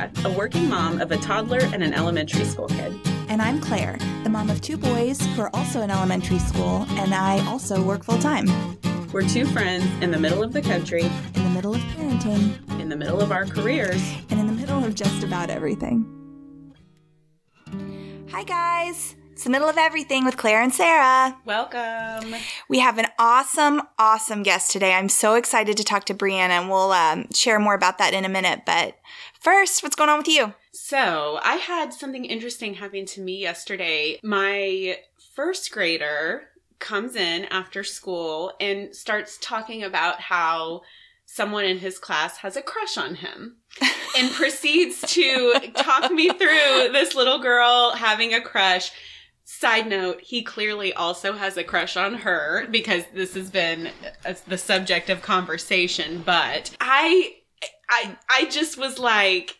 Sarah, a working mom of a toddler and an elementary school kid. And I'm Claire, the mom of two boys who are also in elementary school, and I also work full time. We're two friends in the middle of the country, In the middle of parenting, in the middle of our careers. and in the middle of just about everything. Hi, guys. It's the middle of everything with Claire and Sarah. Welcome. We have an awesome, awesome guest today. I'm so excited to talk to Briana, and we'll um, share more about that in a minute. But first, what's going on with you? So, I had something interesting happen to me yesterday. My first grader comes in after school and starts talking about how someone in his class has a crush on him and proceeds to talk me through this little girl having a crush. Side note, he clearly also has a crush on her because this has been uh, the subject of conversation, but I I I just was like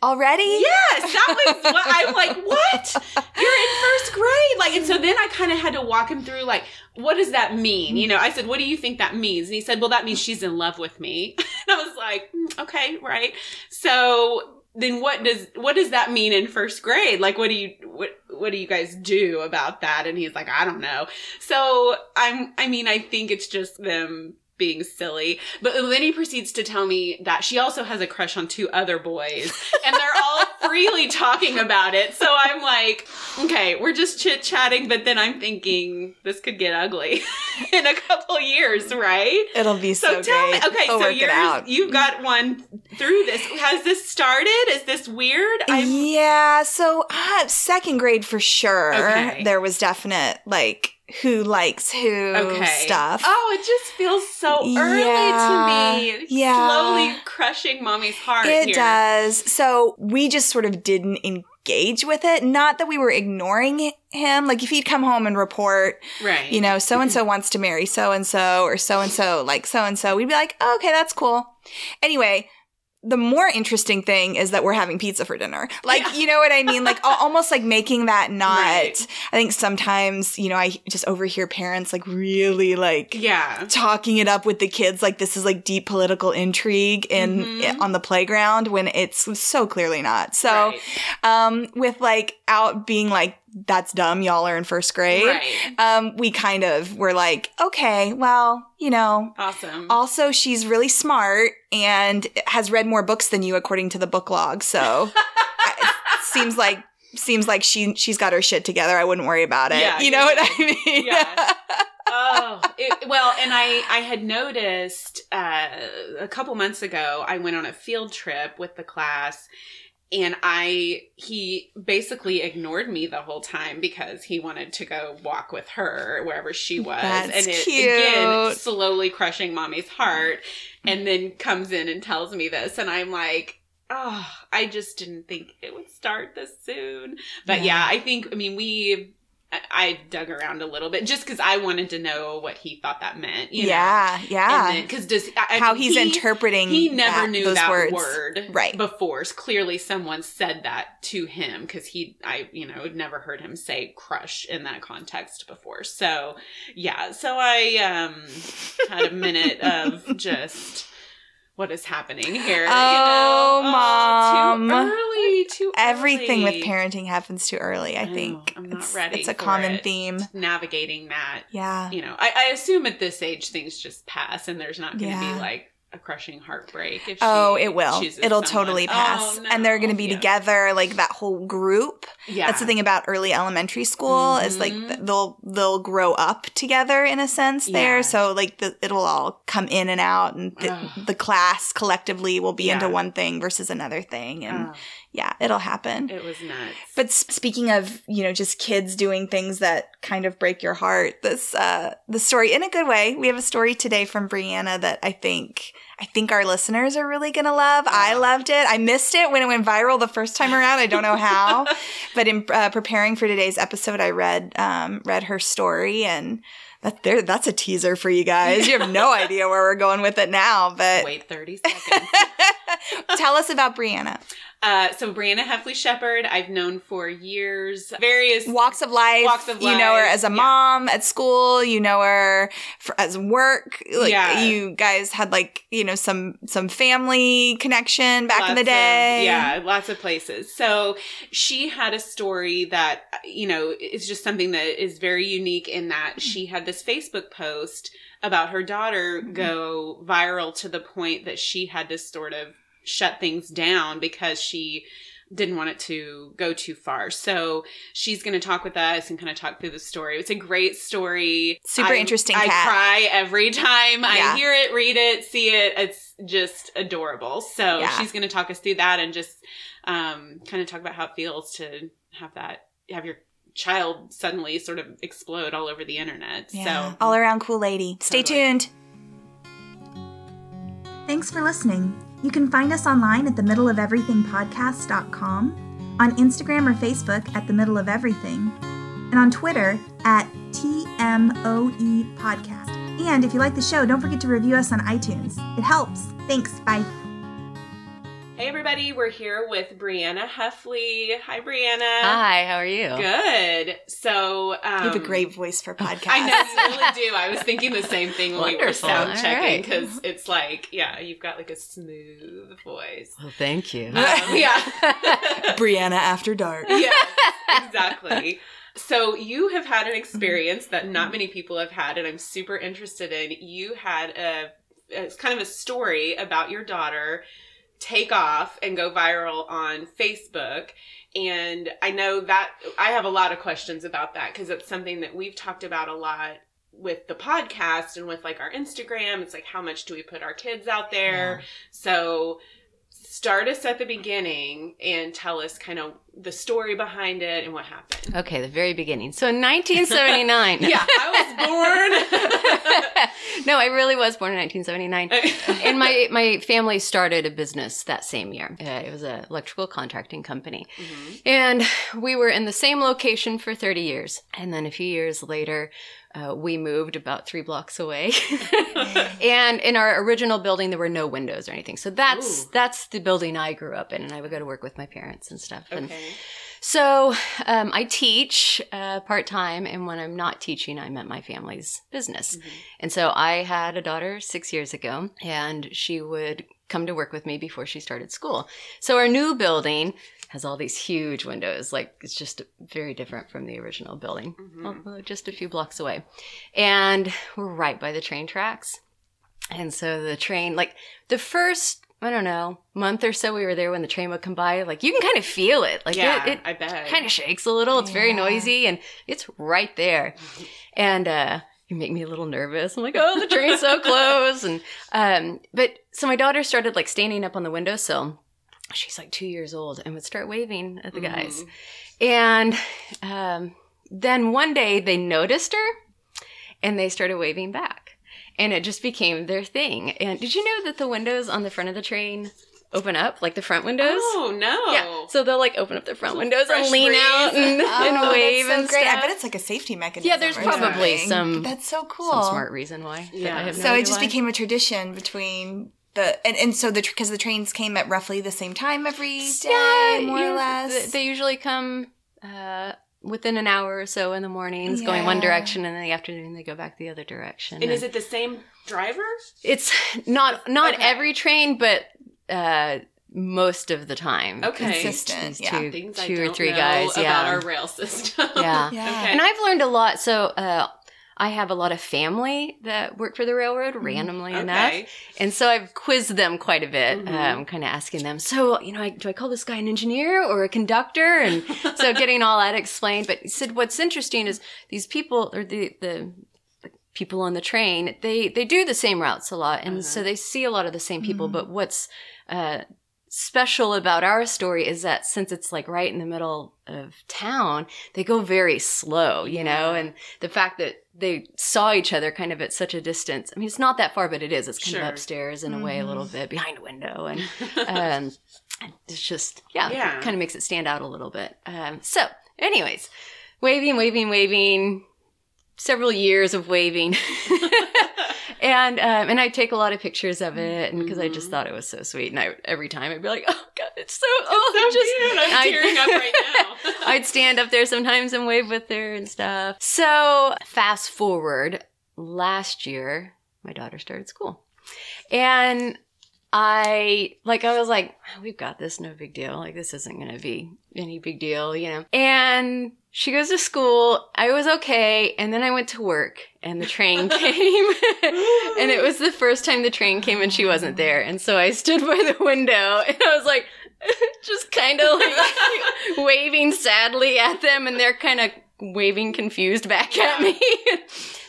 Already? Yes, that was what I'm like, what? You're in first grade. Like, and so then I kind of had to walk him through, like, what does that mean? You know, I said, what do you think that means? And he said, well, that means she's in love with me. And I was like, "Mm, okay, right. So then what does, what does that mean in first grade? Like, what do you, what, what do you guys do about that? And he's like, I don't know. So I'm, I mean, I think it's just them being silly. But then he proceeds to tell me that she also has a crush on two other boys and they're all freely talking about it. So I'm like, okay, we're just chit chatting, but then I'm thinking this could get ugly in a couple years, right? It'll be So, so, tell great. me, okay, We'll so out. you've got one through this. Has this started? Is this weird? I'm, yeah, so uh, second grade for sure. Okay. There was definite like who likes who okay. stuff. Oh, it just feels so early Yeah, to me. yeah. Slowly crushing mommy's heart. it here. does. So we just sort of didn't engage with it. Not that we were ignoring him. Like if he'd come home and report, Right. you know, so and so wants to marry so and so, or so and so like so and so, we'd be like, oh, okay, that's cool. Anyway. The more interesting thing is that we're having pizza for dinner. Like, Yeah. you know what I mean? Like, almost like making that not. Right. I think sometimes, you know, I just overhear parents like really like Yeah. talking it up with the kids like this is like deep political intrigue in Mhm. on the playground when it's so clearly not. So, Right. um, with like out being like that's dumb, y'all are in first grade. Right. Um, we kind of were like, okay, well, you know, Awesome. also she's really smart and has read more books than you according to the book log. So, it seems like seems like she she's got her shit together. I wouldn't worry about it. Yeah, you know yeah, what I mean? Yeah. oh, it, well, and I I had noticed uh, a couple months ago I went on a field trip with the class. And I, he basically ignored me the whole time because he wanted to go walk with her wherever she was. That's and it, again, slowly crushing mommy's heart. And then comes in and tells me this. And I'm like, oh, I just didn't think it would start this soon. But yeah, Yeah. I think, I mean, we, I, I dug around a little bit just because I wanted to know what he thought that meant. You yeah, yeah. Because does I, How he's he, interpreting He never that- knew that words. word Right. before. Clearly, someone said that to him because he, I, you know, had never heard him say crush in that context before. So, yeah. So I um had a minute of just what is happening here. Oh, you know? Mom. too early, too Everything with parenting happens too early. I I know, think I'm not it's, ready it's a common it. theme. Navigating that Yeah, you know, I, I assume at this age things just pass and there's not going to Yeah. be like a crushing heartbreak. If Oh, it will. It'll someone. totally Oh, pass. and they're going to be. Yeah. together, like that whole group. Yeah, That's the thing about early elementary school is like Mhm. they'll they'll grow up together in a sense there. Yeah. So like the, it'll all come in and out, and the, the class collectively will be Yeah. into one thing versus another thing, and Oh, yeah, it'll happen. it was nuts. But speaking of, you know, just kids doing things that kind of break your heart, this uh the story in a good way. We have a story today from Briana that I think I think our listeners are really going to love. I loved it. I missed it when it went viral the first time around. I don't know how. but in uh, preparing for today's episode, I read um read her story and that there that's a teaser for you guys. You have no idea where we're going with it now, but Wait thirty seconds. Tell us about Briana. Uh, so Briana Hefley Shepard, I've known for years. Various Walks of life. Walks of life. You know her as a yeah. mom at school. You know her for, as work. Like Yeah. you guys had like you know some some family connection back in Lots the of- day. yeah, lots of places. So she had a story that, you know, is just something that is very unique in that she had this Facebook post about her daughter Mm-hmm. go viral to the point that she had to sort of shut things down because she didn't want it to go too far. So she's going to talk with us and kind of talk through the story. It's a great story. Super I- interesting I cat. cry every time Yeah. I hear it, read it, see it. It's just adorable. So Yeah. she's going to talk us through that and just um, kind of talk about how it feels to have that, have your child suddenly sort of explode all over the internet. Yeah, So all around cool lady. Stay Totally. tuned. Thanks for listening. You can find us online at the middle of everything podcast.com, on Instagram or Facebook at the middle of everything, and on Twitter at TMOE podcast. And if you like the show, don't forget to review us on iTunes. It helps. Thanks. Bye. Hey, everybody, we're here with Briana Hefley. Hi, Briana. Hi, how are you? Good. So, um, you have a great voice for podcasts. I know you really do. I was thinking the same thing when we were sound All checking right. because it's like, yeah, you've got like a smooth voice. Well, thank you. Um, yeah. Briana After Dark. Yeah, exactly. So you have had an experience that not many people have had, and I'm super interested in. You had a it's kind of a story about your daughter take off and go viral on Facebook. And I know that I have a lot of questions about that because it's something that we've talked about a lot with the podcast and with like our Instagram. It's like, how much do we put our kids out there? So start us at the beginning and tell us kind of the story behind it and what happened. Okay, the very beginning. So in 1979. Yeah, I was born. no, I really was born in 1979. and my my family started a business that same year. Uh, it was an electrical contracting company, Mhm. and we were in the same location for 30 years. And then a few years later, uh, we moved about three blocks away. and in our original building, there were no windows or anything. So that's Ooh. that's the building I grew up in, and I would go to work with my parents and stuff. And Okay. so um, I teach uh, part time, and when I'm not teaching, I'm at my family's business. Mhm. And so I had a daughter six years ago, and she would come to work with me before she started school. So our new building has all these huge windows, like it's just very different from the original building, Mhm. although just a few blocks away. And we're right by the train tracks. And so the train, like the first, I don't know, month or so we were there when the train would come by, like you can kind of feel it. Like yeah, it, it I bet. kind of shakes a little. It's very noisy and it's right there. And uh you make me a little nervous. I'm like, oh, the train's so close. And um, but so my daughter started like standing up on the windowsill. She's like two years old and would start waving at the guys. Mhm. And um, then one day they noticed her and they started waving back. And it just became their thing. And did you know that the windows on the front of the train open up, like the front windows? Oh no! Yeah. So they'll like open up their front windows Fresh and lean breeze. out and, and Oh, wave that's so and great. stuff. I bet it's like a safety mechanism. Yeah, there's probably something. some- That's so cool. Some smart reason why. Yeah. I have no So it just why. became a tradition between the and, and so the because the trains came at roughly the same time every day, more you- or less. They usually come uh, within an hour or so in the mornings, going one direction, and in the afternoon they go back the other direction. And is it the same driver? It's not not Okay. every train, but uh, most of the time. Okay. Consistent. Yeah. two, Things two or don't three know guys. about Yeah. our rail system. Yeah. Yeah. Okay. And I've learned a lot. So uh, I have a lot of family that work for the railroad, randomly enough. okay. And so I've quizzed them quite a bit, Mhm. um, kind of asking them, so, you know, I, do I call this guy an engineer or a conductor? And so getting all that explained. But he said, what's interesting is these people, or the, the, people on the train, they, they do the same routes a lot. And so Uh-huh. they see a lot of the same people. Mhm. But what's, uh, special about our story is that since it's like right in the middle of town, they go very slow, you know, and the fact that they saw each other kind of at such a distance. I mean, it's not that far, but it is. It's kind Sure. of upstairs in a way, a little Mhm. bit behind a window, and um, it's just yeah, Yeah. kind of makes it stand out a little bit. Um, so, anyways, waving, waving, waving. Several years of waving. and um, and I take a lot of pictures of it, and because I just Mhm. thought it was so sweet, and I every time I'd be like, oh god, it's so oh, so just cute. I'm I- tearing up right now. I'd stand up there sometimes and wave with her and stuff. So fast forward last year, my daughter started school, and I like I was like, we've got this, no big deal. Like this isn't gonna be any big deal, you know. And she goes to school. I was okay, and then I went to work, and the train came, and it was the first time the train came, and she wasn't there. And so I stood by the window, and I was like, just kind of like waving sadly at them, and they're kind of waving confused back at me.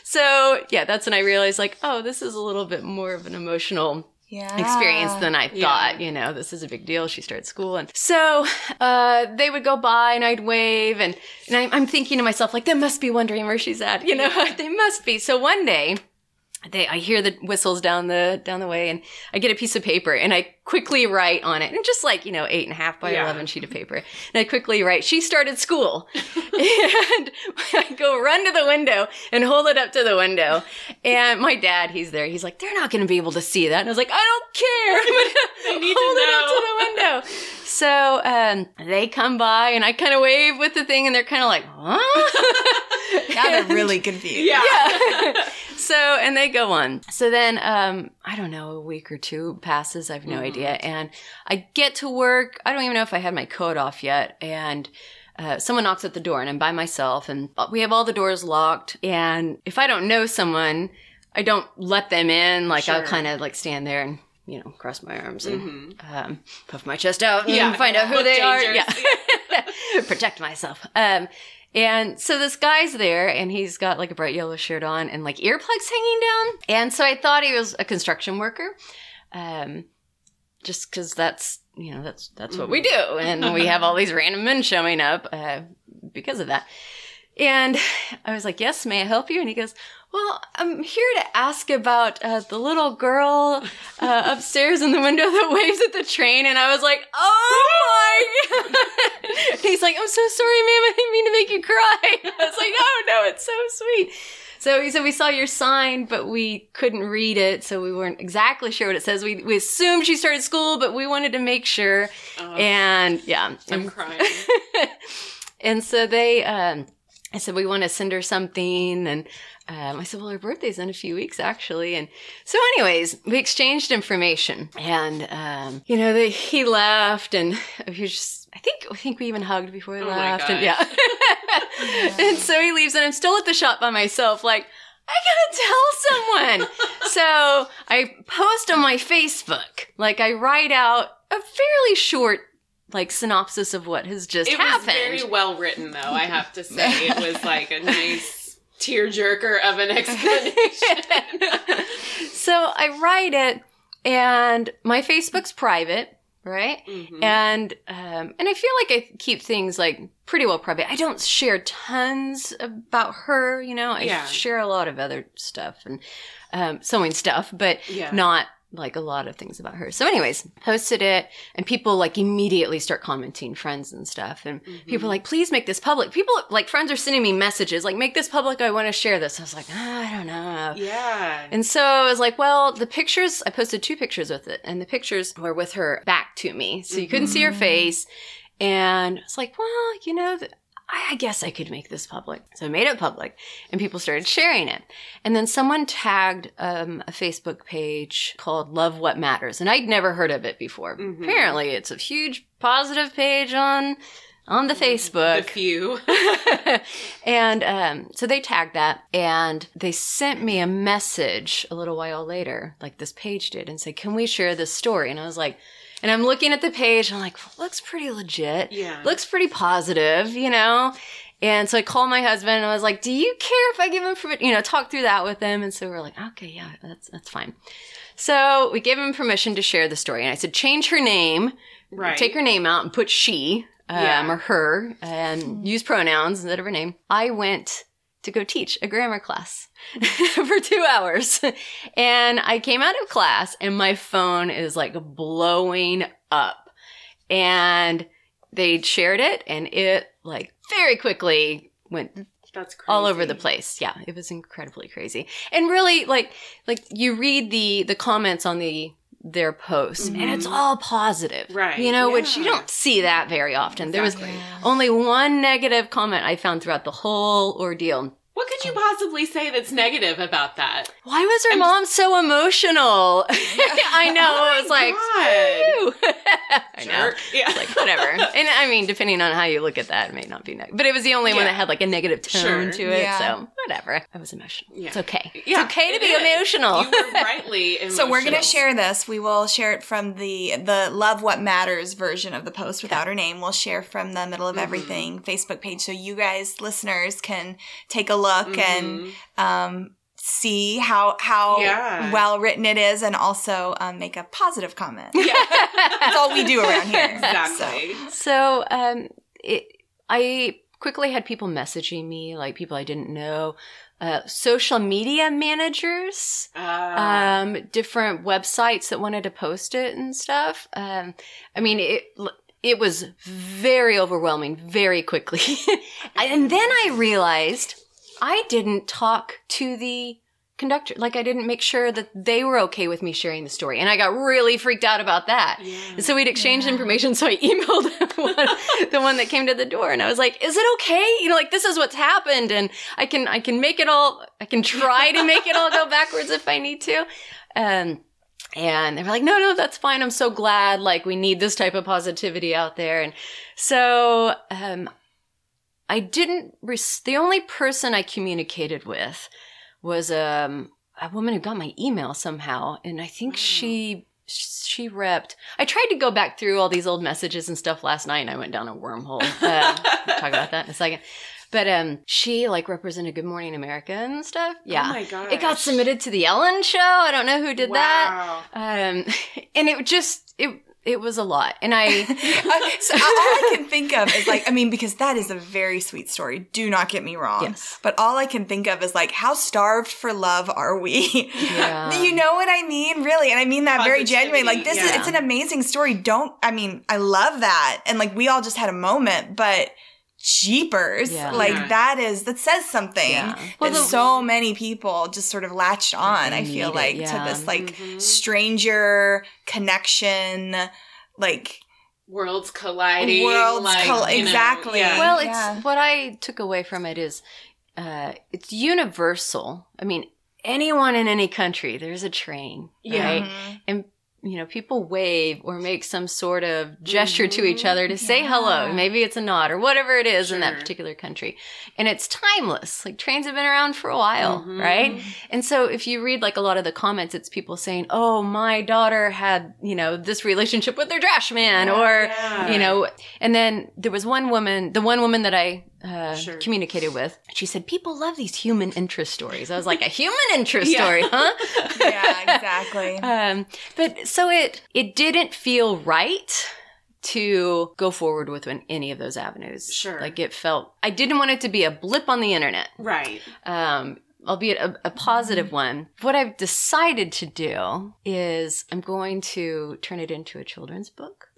so yeah, that's when I realized, like, oh, this is a little bit more of an emotional Yeah. experience than I Yeah. thought. You know, this is a big deal. She started school, and so uh, they would go by, and I'd wave, and and I'm, I'm thinking to myself, like, they must be wondering where she's at. You know, Yeah. they must be. So one day. They, I hear the whistles down the down the way, and I get a piece of paper, and I quickly write on it, and just like you know, eight and a half by Yeah. eleven sheet of paper, and I quickly write, "She started school," and I go run to the window and hold it up to the window, and my dad, he's there. He's like, "They're not going to be able to see that." And I was like, "I don't care. I'm need to hold it up to the window." So um, they come by, and I kind of wave with the thing, and they're kind of like, "Huh?" Now they're really confused. Yeah. yeah. so, and they go on. So then, um, I don't know, a week or two passes. I have no Mhm. idea. And I get to work. I don't even know if I had my coat off yet. And uh, someone knocks at the door, and I'm by myself. And we have all the doors locked. And if I don't know someone, I don't let them in. Like I'll kind of like stand there and you know cross my arms and Mhm. um, puff my chest out and Yeah. find out who Look they dangerous. are. Yeah. Protect myself. Um, and so this guy's there and he's got like a bright yellow shirt on and like earplugs hanging down. And so I thought he was a construction worker. Um, just cause that's, you know, that's, that's what we do. And we have all these random men showing up, uh, because of that. And I was like, yes, may I help you? And he goes, well, I'm here to ask about uh, the little girl uh, upstairs in the window that waves at the train. And I was like, oh my God. He's like, I'm so sorry, ma'am. I didn't mean to make you cry. I was like, no, no, it's so sweet. So he said, we saw your sign, but we couldn't read it. So we weren't exactly sure what it says. We, we assumed she started school, but we wanted to make sure. Oh, And yeah. I'm And- crying. and so they, um, I said, we want to send her something. And um, I said, well, her birthday's in a few weeks, actually. And so, anyways, we exchanged information. And, um, you know, they, he left and he was just, I think, I think we even hugged before he Oh left. And gosh. yeah. and so he leaves and I'm still at the shop by myself, like, I gotta tell someone. so I post on my Facebook, like I write out a fairly short like synopsis of what has just happened. It was happened. very well written, though. I have to say, it was like a nice tearjerker of an explanation. so I write it, and my Facebook's private, right? Mhm. And um, and I feel like I keep things like pretty well private. I don't share tons about her, you know. I Yeah. share a lot of other stuff and um, sewing stuff, but yeah. not like a lot of things about her. So, anyways, posted it, and people like immediately start commenting, friends and stuff, and Mhm. people are like, please make this public. People like friends are sending me messages like, make this public. I want to share this. I was like, "Ah, I don't know. Yeah. And so I was like, well, the pictures, I posted two pictures with it, and the pictures were with her back to me. So you couldn't see her Mhm. face. And it's like, well, you know, I I guess I could make this public. So I made it public, and people started sharing it. And then someone tagged um, a Facebook page called Love What Matters, and I'd never heard of it before. Mhm. Apparently, it's a huge positive page on on the Facebook. The few. and um, so they tagged that and they sent me a message a little while later, like this page did, and said, Can we share this story? And I was like, and I'm looking at the page and I'm like, looks pretty legit. Yeah. Looks pretty positive, you know? And so I called my husband and I was like, Do you care if I give him permission? You know, talk through that with him. And so we're like, okay, yeah, that's that's fine. So we gave him permission to share the story. And I said, change her name right. take her name out and put she um, Yeah. or her and use pronouns instead of her name. I went to go teach a grammar class for two hours. And I came out of class and my phone is like blowing up. And they shared it and it like very quickly went That's crazy. all over the place. Yeah, it was incredibly crazy. And really like like you read the the comments on the their posts and it's Mhm. all positive. Right, You know, which you don't see that very often. There was Exactly. only one negative comment I found throughout the whole ordeal. What could you possibly say that's negative about that? Why was her I'm mom so emotional? I know. it was like, God. I know. Yeah. Like whatever. And I mean, depending on how you look at that, it may not be negative. But it was the only one that had like a negative tone Sure. to it. Yeah. So whatever. I was emotional. Yeah. It's okay. Yeah, it's okay to it be is. emotional. You were rightly emotional. So we're gonna share this. We will share it from the the Love What Matters version of the post without her name. We'll share from the Middle of Mhm. Everything Facebook page, so you guys listeners can take a look and Mhm. um, see how how Yeah. well written it is, and also um, make a positive comment. Yeah. That's all we do around here. Exactly. So, um, it, I quickly had people messaging me, like people I didn't know, uh, social media managers, Uh, um, different websites that wanted to post it and stuff. Um, I mean, it it was very overwhelming very quickly, and then I realized I didn't talk to the conductor like i didn't make sure that they were okay with me sharing the story and i got really freaked out about that yeah. and so we'd exchanged Yeah. information. So I emailed one, the one that came to the door, and I was like, "Is it okay? You know, like this is what's happened, and I can I can make it all. I can try to make it all go backwards if I need to." Um, and they were like, "No, no, that's fine. I'm so glad. Like we need this type of positivity out there." And so um, I didn't. Res- the only person I communicated with was um, a woman who got my email somehow, and I think Wow. she she repped. I tried to go back through all these old messages and stuff last night, and I went down a wormhole. Uh, we'll talk about that in a second. But um, she like represented Good Morning America and stuff. Yeah, Oh my god. it got submitted to the Ellen Show. I don't know who did that. Wow. Um, and it just it it was a lot, and I so all I can think of is like, I mean, because that is a very sweet story. Do not get me wrong. Yes. But all I can think of is like, how starved for love are we? Yeah. you know what I mean? Really. And I mean that very genuinely. Like this is, it's an amazing story. Don't, I mean, I love that. And like, we all just had a moment, but jeepers. Yeah. Like Yeah. that is, that says something. Yeah. That the- so many people just sort of latched on, I Need feel it, like, yeah. to this like Mhm. stranger connection, like Worlds colliding. Worlds like, coll- you know, exactly. yeah. Well, it's Yeah. what I took away from it is uh, it's universal. I mean, anyone in any country, there's a train, Yeah. right? Mhm. And you know, people wave or make some sort of gesture to each Mhm. other to say hello. Maybe it's a nod or whatever it is in that particular country. And it's timeless. Like trains have been around for a while, Mhm. right? And so if you read like a lot of the comments, it's people saying, "Oh, my daughter had, you know, this relationship with their trash man," Yeah, or Yeah. you know and then there was one woman the one woman that i uh, Sure. communicated with she said people love these human interest stories i was like a human interest Yeah. story huh yeah, exactly. um, but so it it didn't feel right to go forward with any of those avenues Sure. like it felt i didn't want it to be a blip on the internet Right. um, albeit a, a positive one. What I've decided to do is I'm going to turn it into a children's book.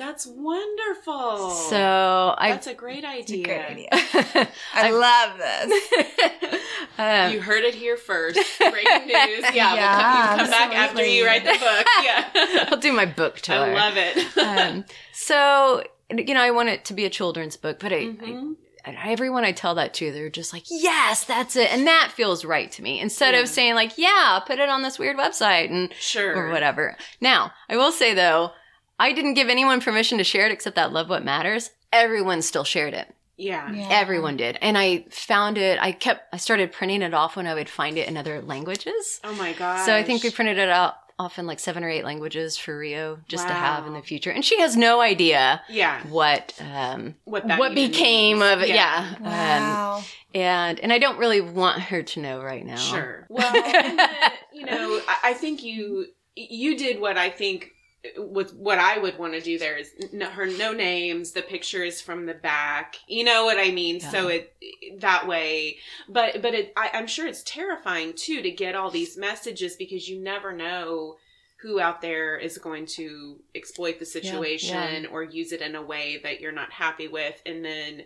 That's wonderful. So I that's a great idea. Great idea. I love this. um, You heard it here first. Breaking news. Yeah, Yeah, we'll come, you come back after you write the book. Yeah. I'll do my book tour. I love it. um, so you know, I want it to be a children's book, but I, Mhm. I, everyone I tell that to, they're just like, "Yes, that's it," and that feels right to me. Instead Yeah. of saying like, "Yeah, put it on this weird website," and Sure. or whatever. Now, I will say though, I didn't give anyone permission to share it except that Love What Matters. Everyone still shared it. Yeah. Yeah. Everyone did. And I found it, I kept, I started printing it off when I would find it in other languages. Oh my god. So I think we printed it out off in like seven or eight languages for Rio just to have in the future. And she has no idea Yeah. what, um, What that what became means. of it. Yeah. Um, Wow. and, and I don't really want her to know right now. Sure. Well, and then, you know, I, I think you you did what I think with what I would want to do there is no, her no names, the pictures from the back. You know what I mean? So it that way, but but it, I, I'm sure it's terrifying too to get all these messages because you never know who out there is going to exploit the situation or use it in a way that you're not happy with, and then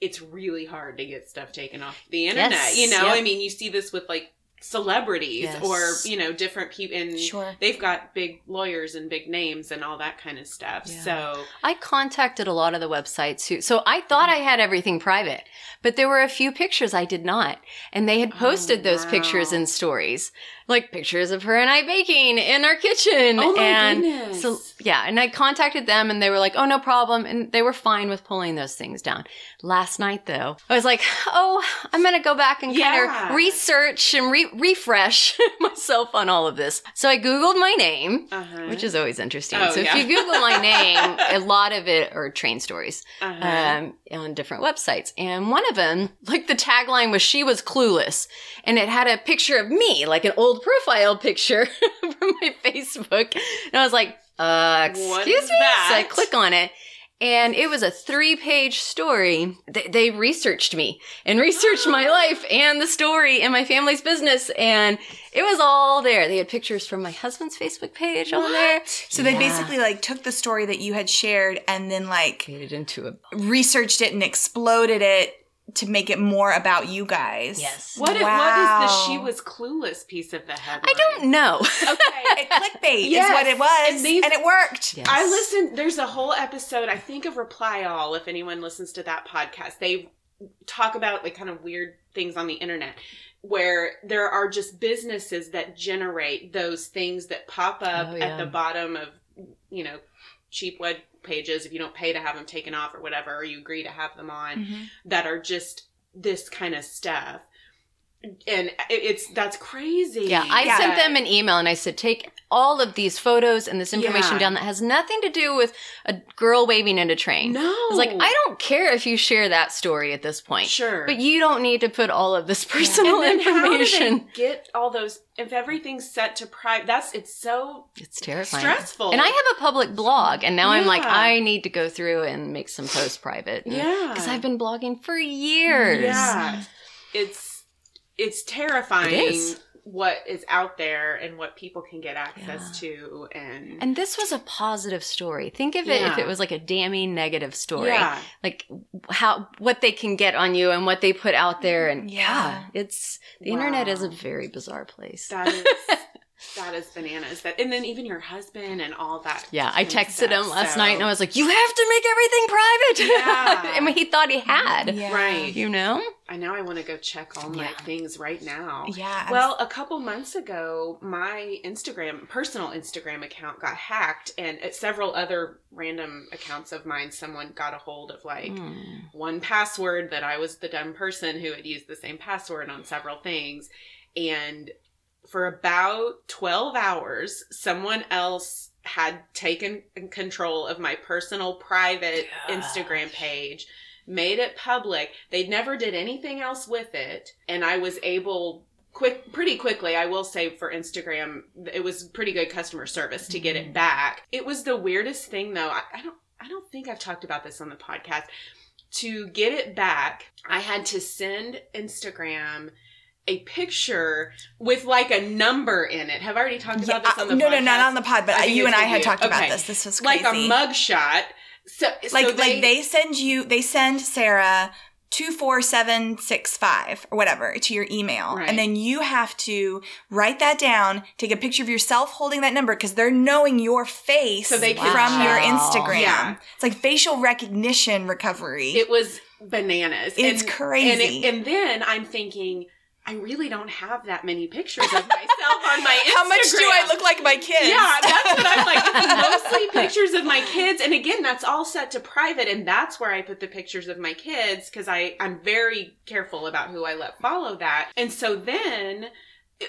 it's really hard to get stuff taken off the internet. Yes, You know, yep. I mean, you see this with like celebrities Yes. or you know different people and Sure. they've got big lawyers and big names and all that kind of stuff Yeah. so I contacted a lot of the websites who, so I thought I had everything private, but there were a few pictures I did not. And they had posted Oh, those pictures and stories, like pictures of her and I baking in our kitchen. oh my and goodness so, yeah, and I contacted them and they were like, oh, no problem. And they were fine with pulling those things down. Last night, though, I was like, oh, I'm going to go back and kind of research and re- refresh myself on all of this. So I Googled my name. uh-huh. Which is always interesting. Oh, so yeah. if you Google my name, a lot of it are train stories uh-huh. um, on different websites. And one of them, like the tagline was "She was clueless," and it had a picture of me, like an old profile picture from my Facebook. And I was like, "Uh, excuse me." that? So I click on it. And it was a three page story. They, they researched me and researched my life and the story and my family's business. And it was all there. They had pictures from my husband's Facebook page on there. So they Yeah. basically like took the story that you had shared and then like Made it into a researched it and exploded it to make it more about you guys. yes. What, what, is, what is the she was clueless piece of the headline I don't know. okay It clickbait Yes. is what it was, And and, it worked. Yes. I listened. There's a whole episode. I think of Reply All. If anyone listens to that podcast, they talk about like kind of weird things on the internet where there are just businesses that generate those things that pop up Oh, yeah. at the bottom of you know cheap web pages if you don't pay to have them taken off or whatever or you agree to have them on Mhm. that are just this kind of stuff and it's that's crazy Yeah, I Yeah. sent them an email and I said, take all of these photos and this information Yeah. down that has nothing to do with a girl waving in a train. no I was like, I don't care if you share that story at this point, sure but you don't need to put all of this personal And then how do they information. get all those if everything's set to private that's it's so It's terrifying. stressful And I have a public blog, and now I'm like, I need to go through and make some posts private. yeah Because I've been blogging for years. yeah it's it's terrifying It is. What is out there and what people can get access Yeah. to and, And this was a positive story. Think of it if it was like a damning negative story. yeah like how what they can get on you and what they put out there and Yeah. yeah, it's the internet is a very bizarre place that is that is bananas that and then even your husband and all that yeah i kind of texted him last so- night and i was like you have to make everything private Yeah. i mean he thought he had Yeah. right you know i know i want to go check all my Yeah. things right now Yeah. Well, a couple months ago, my Instagram, personal Instagram account got hacked, and at several other random accounts of mine, someone got a hold of like Hmm. one password that I was the dumb person who had used the same password on several things. And for about 12 hours, someone else had taken control of my personal private Gosh. Instagram page, made it public. They never did anything else with it. And I was able quick pretty quickly i will say for instagram it was pretty good customer service to get it mm-hmm. back it was the weirdest thing though I, I don't i don't think i've talked about this on the podcast to get it back i had to send instagram a picture with like a number in it have i already talked Yeah, about this on uh, the no, podcast no, not on the pod, but I you and I had talked about this. This was like a mug shot so like so like they send you they send Sarah two four seven six five or whatever to your email, Right. and then you have to write that down, take a picture of yourself holding that number because they're knowing your face So they from your Instagram. Yeah. It's like facial recognition recovery. It was bananas. It's and, crazy. And, it- and then I'm thinking, I really don't have that many pictures of myself on my Instagram. How much do I look like my kids? Yeah, that's what I'm like. Mostly pictures of my kids, and again, that's all set to private, and that's where I put the pictures of my kids because I I'm very careful about who I let follow that. And so then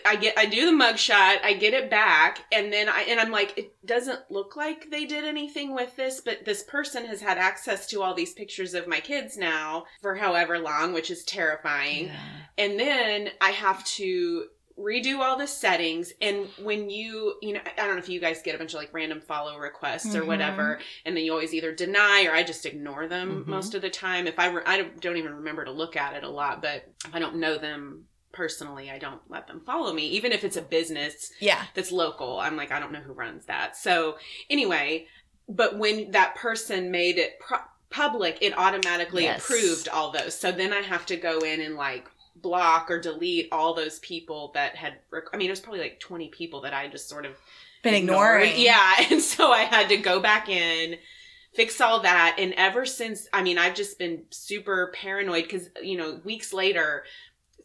I get I do the mugshot, I get it back, and then I and I'm like, it doesn't look like they did anything with this, but this person has had access to all these pictures of my kids now for however long, which is terrifying and then I have to redo all the settings and when you you know i don't know if you guys get a bunch of like random follow requests or Mhm. whatever and then you always either deny or i just ignore them Mhm. most of the time if i re- i don't even remember to look at it a lot but if i don't know them personally i don't let them follow me even if it's a business yeah. that's local. I'm like, I don't know who runs that. So anyway, but when that person made it pro- public, it automatically Yes. approved all those. So then I have to go in and like block or delete all those people that had. Rec- I mean, it was probably like twenty people that I just sort of Been ignored. ignoring. Yeah, and so I had to go back in, fix all that, and ever since, I mean, I've just been super paranoid because you know, weeks later,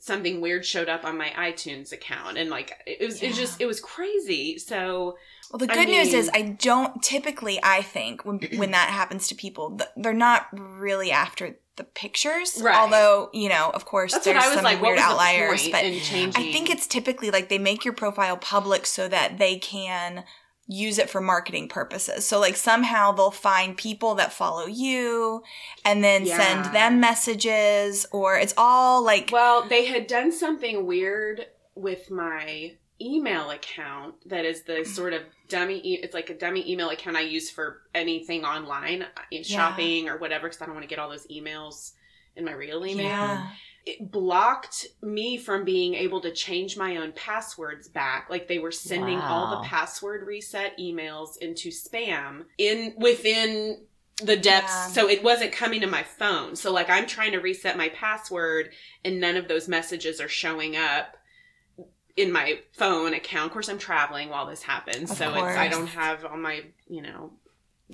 something weird showed up on my iTunes account, and like it was, it was just, it was crazy. So Well, the I good news is I don't typically. I think when when that happens to people, they're not really after the pictures. Right. Although you know, of course, that's what there's I was some like. Weird outliers, but? I think it's typically like they make your profile public so that they can use it for marketing purposes. So like somehow they'll find people that follow you and then Yeah. send them messages or it's all like Well, they had done something weird with my email account that is the sort of dummy e- it's like a dummy email account I use for anything online, uh, in shopping or whatever cuz I don't want to get all those emails in my real email. yeah. It blocked me from being able to change my own passwords back. Like they were sending all the password reset emails into spam in within the depths. Yeah. so it wasn't coming to my phone. So like i'm trying to reset my password and none of those messages are showing up in my phone account. Of course i'm traveling while this happens. Of so it's i don't have all my you know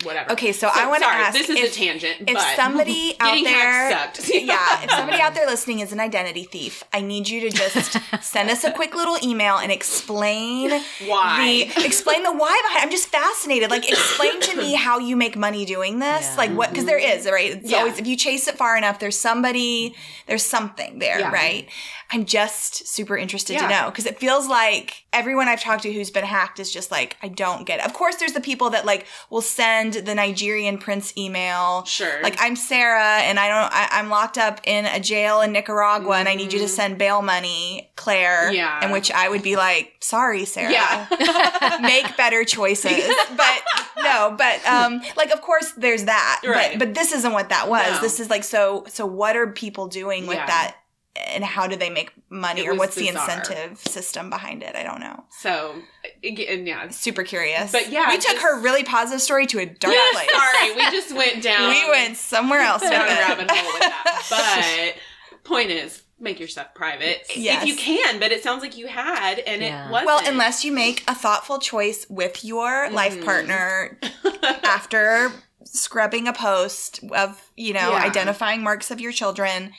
whatever Okay, so, I want to ask this is if, a tangent if somebody out there yeah, if somebody out there listening is an identity thief, I need you to just send us a quick little email and explain why the explain the why behind. I'm just fascinated. Like, explain to me how you make money doing this. Yeah. Like, what? Because there is right. It's Yeah. always if you chase it far enough, there's somebody, there's something there, Yeah. right? I'm just super interested to know because it feels like everyone I've talked to who's been hacked is just like, I don't get it. Of course, there's the people that like will send the Nigerian prince email sure like I'm Sarah and I don't I, I'm locked up in a jail in Nicaragua and I need you to Mhm. send bail money, Claire. Yeah. In which I would be like, sorry, Sarah. yeah Make better choices. but no, but um like of course there's that. Right. But but this isn't what that was. No. This is like so so what are people doing with Yeah. that and how do they make money or was what's the incentive system behind it? I don't know. so again yeah Super curious. But yeah, we took her really positive story to a dark yeah, place. sorry we just went down We went somewhere else down a rabbit hole with that. But point is, make your stuff private Yes. if you can. But it sounds like you had, and Yeah. it wasn't. Well, unless you make a thoughtful choice with your life Mhm. partner after scrubbing a post of, you know, Yeah. identifying marks of your children,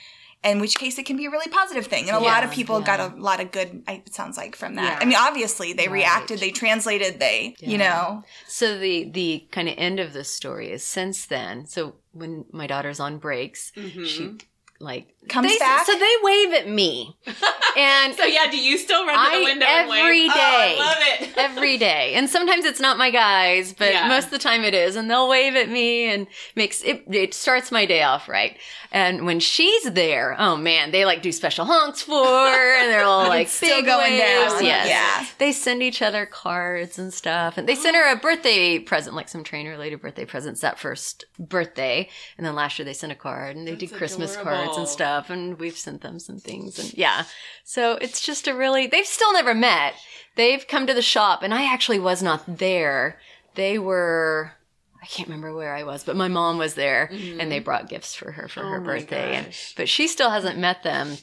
in which case it can be a really positive thing. And a lot of Yeah, people got a lot of good, it sounds like, from that. Yeah. I mean, obviously they Right. reacted, they translated, they, you know. So the the kind of end of the story is since then. So when my daughter's on breaks, Mhm. she like Comes they, back? So they wave at me, and so yeah, do you still run to the window and wave? every Oh, day. I love it. every day. And sometimes it's not my guys, but Yeah. most of the time it is. And they'll wave at me and makes it, it starts my day off right. And when she's there, oh man, they like do special honks for her and they're all like still big going waves. down. Yes. Yeah. They send each other cards and stuff. And they sent her a birthday present, like some trainer related birthday presents that first birthday. And then last year they sent a card and they That's did Christmas cards adorable. and oh. stuff. And we've sent them some things. And yeah. So it's just a really, they've still never met. They've come to the shop and I actually was not there. They were, I can't remember where I was, but my mom was there and they mm-hmm. brought gifts for her for Oh her birthday. And, but she still hasn't met them,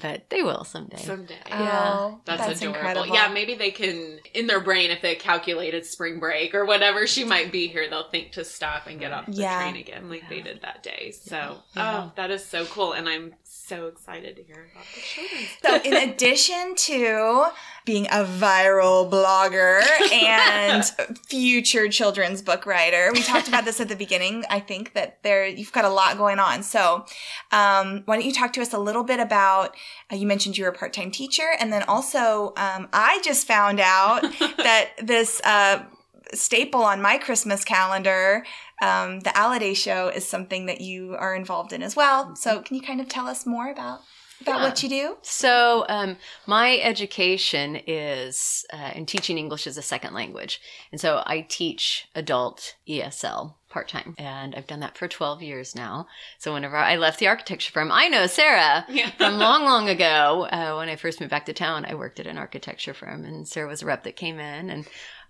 but they will someday. Someday. Oh, yeah. Oh, That's, that's, adorable. incredible. Yeah, maybe they can, in their brain, if they calculated spring break or whatever she might be here, they'll think to stop and get off the Yeah. train again like they did that day. So, Yeah. oh, that is so cool. And I'm so excited to hear about the children's So, in addition to being a viral blogger and future children's book writer, we talked about this at the beginning. I think that there you've got a lot going on. So, um, why don't you talk to us a little bit about? Uh, you mentioned you were a part-time teacher, and then also um, I just found out that this. Uh, staple on my christmas calendar um, the Alliday show is something that you are involved in as well so can you kind of tell us more about about Yeah. what you do So, um, my education is uh, in teaching English as a second language. And so I teach adult ESL part time. And I've done that for 12 years now. So, whenever I left the architecture firm, I know Sarah Yeah. from long, long ago. Uh, when I first moved back to town, I worked at an architecture firm, and Sarah was a rep that came in, and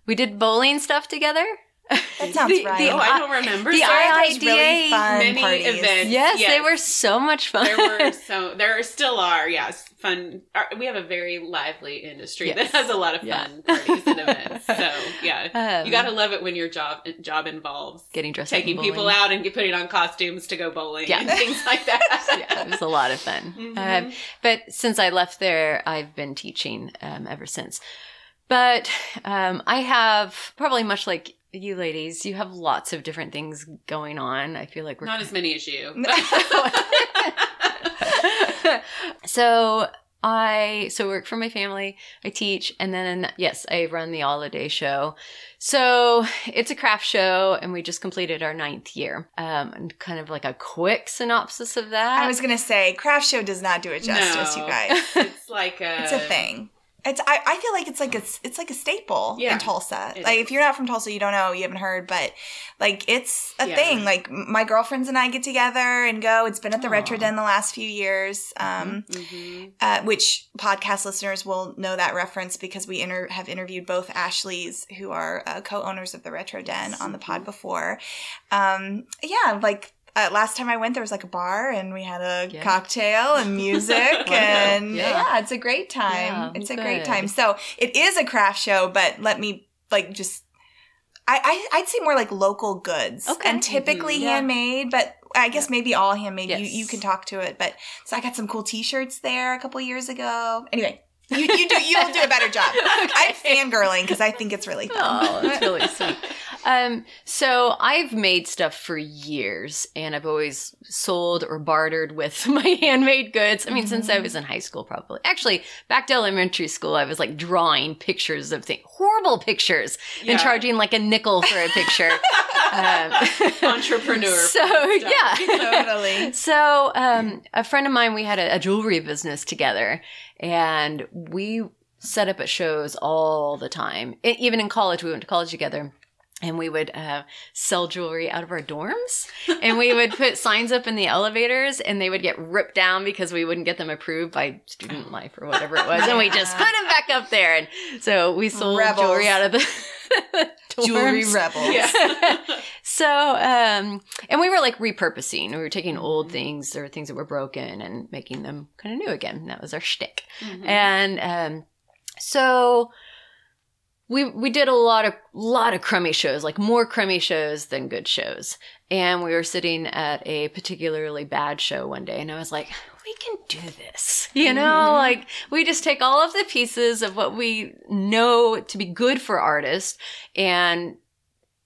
we did bowling stuff together. That sounds The- right. the- oh, I don't remember. the so Sarah throws IIDA really fun many parties. events. Yes, Yes. they were so much fun. there were so there still are yes fun our, we have a very lively industry Yes. that has a lot of Yeah. fun parties and events so yeah Um, you gotta love it when your job job involves getting dressed taking and people out and putting on costumes to go bowling Yeah. and things like that yeah, it was a lot of fun. Mhm. Um, but since I left there, I've been teaching um, ever since. But um, I have probably much like you ladies, you have lots of different things going on. I feel like we're not as many as you so I so work for my family. I teach, and then yes, I run the Alliday show. So it's a craft show, and we just completed our ninth year. Um, and kind of like a quick synopsis of that. I was gonna say, craft show does not do it justice, No. you guys. it's like a It's a thing. It's I, I feel like it's like a it's like a staple Yeah, in Tulsa. Like is. if you're not from Tulsa, you don't know, you haven't heard, but like it's a Yeah. thing. Like my girlfriends and I get together and go. It's been at the Aw. Retro Den the last few years. Um, Mhm. uh, which podcast listeners will know that reference because we inter- have interviewed both Ashleys, who are uh, co-owners of the Retro Den, on the pod before. Um, yeah, like uh, last time I went, there was like a bar and we had a Yeah. cocktail and music, and Yeah. yeah. it's a great time. Yeah, it's a great time. So it is a craft show, but let me like just. I, I I'd say more like local goods Okay. and typically Mhm. Handmade, but I guess maybe all handmade. You Yes. you can talk to it, but so I got some cool T-shirts there a couple years ago. Anyway, you, you do you'll do a better job. I'm fangirling because I think it's really fun. Oh, that's really sweet. Um, so I've made stuff for years, and I've always sold or bartered with my handmade goods. I mean, since I was in high school, probably. Actually, back to elementary school, I was like drawing pictures of things, horrible pictures, Yeah. and charging like a nickel for a picture. um, entrepreneur So yeah. totally. So, um, a friend of mine, we had a, a jewelry business together, and we set up at shows all the time. E- even in college, we went to college together. And we would uh, sell jewelry out of our dorms, and we would put signs up in the elevators, and they would get ripped down because we wouldn't get them approved by student life or whatever it was, and we just put them back up there. And so we sold Rebels. jewelry out of the. Jewelry rebels. Yeah. So, um, and we were like repurposing. We were taking old things or things that were broken and making them kind of new again. That was our shtick. Mhm. And um, so we we did a lot of lot of crummy shows, like more crummy shows than good shows. And we were sitting at a particularly bad show one day, and I was like, "We can do this." You know, Mhm. like we just take all of the pieces of what we know to be good for artists and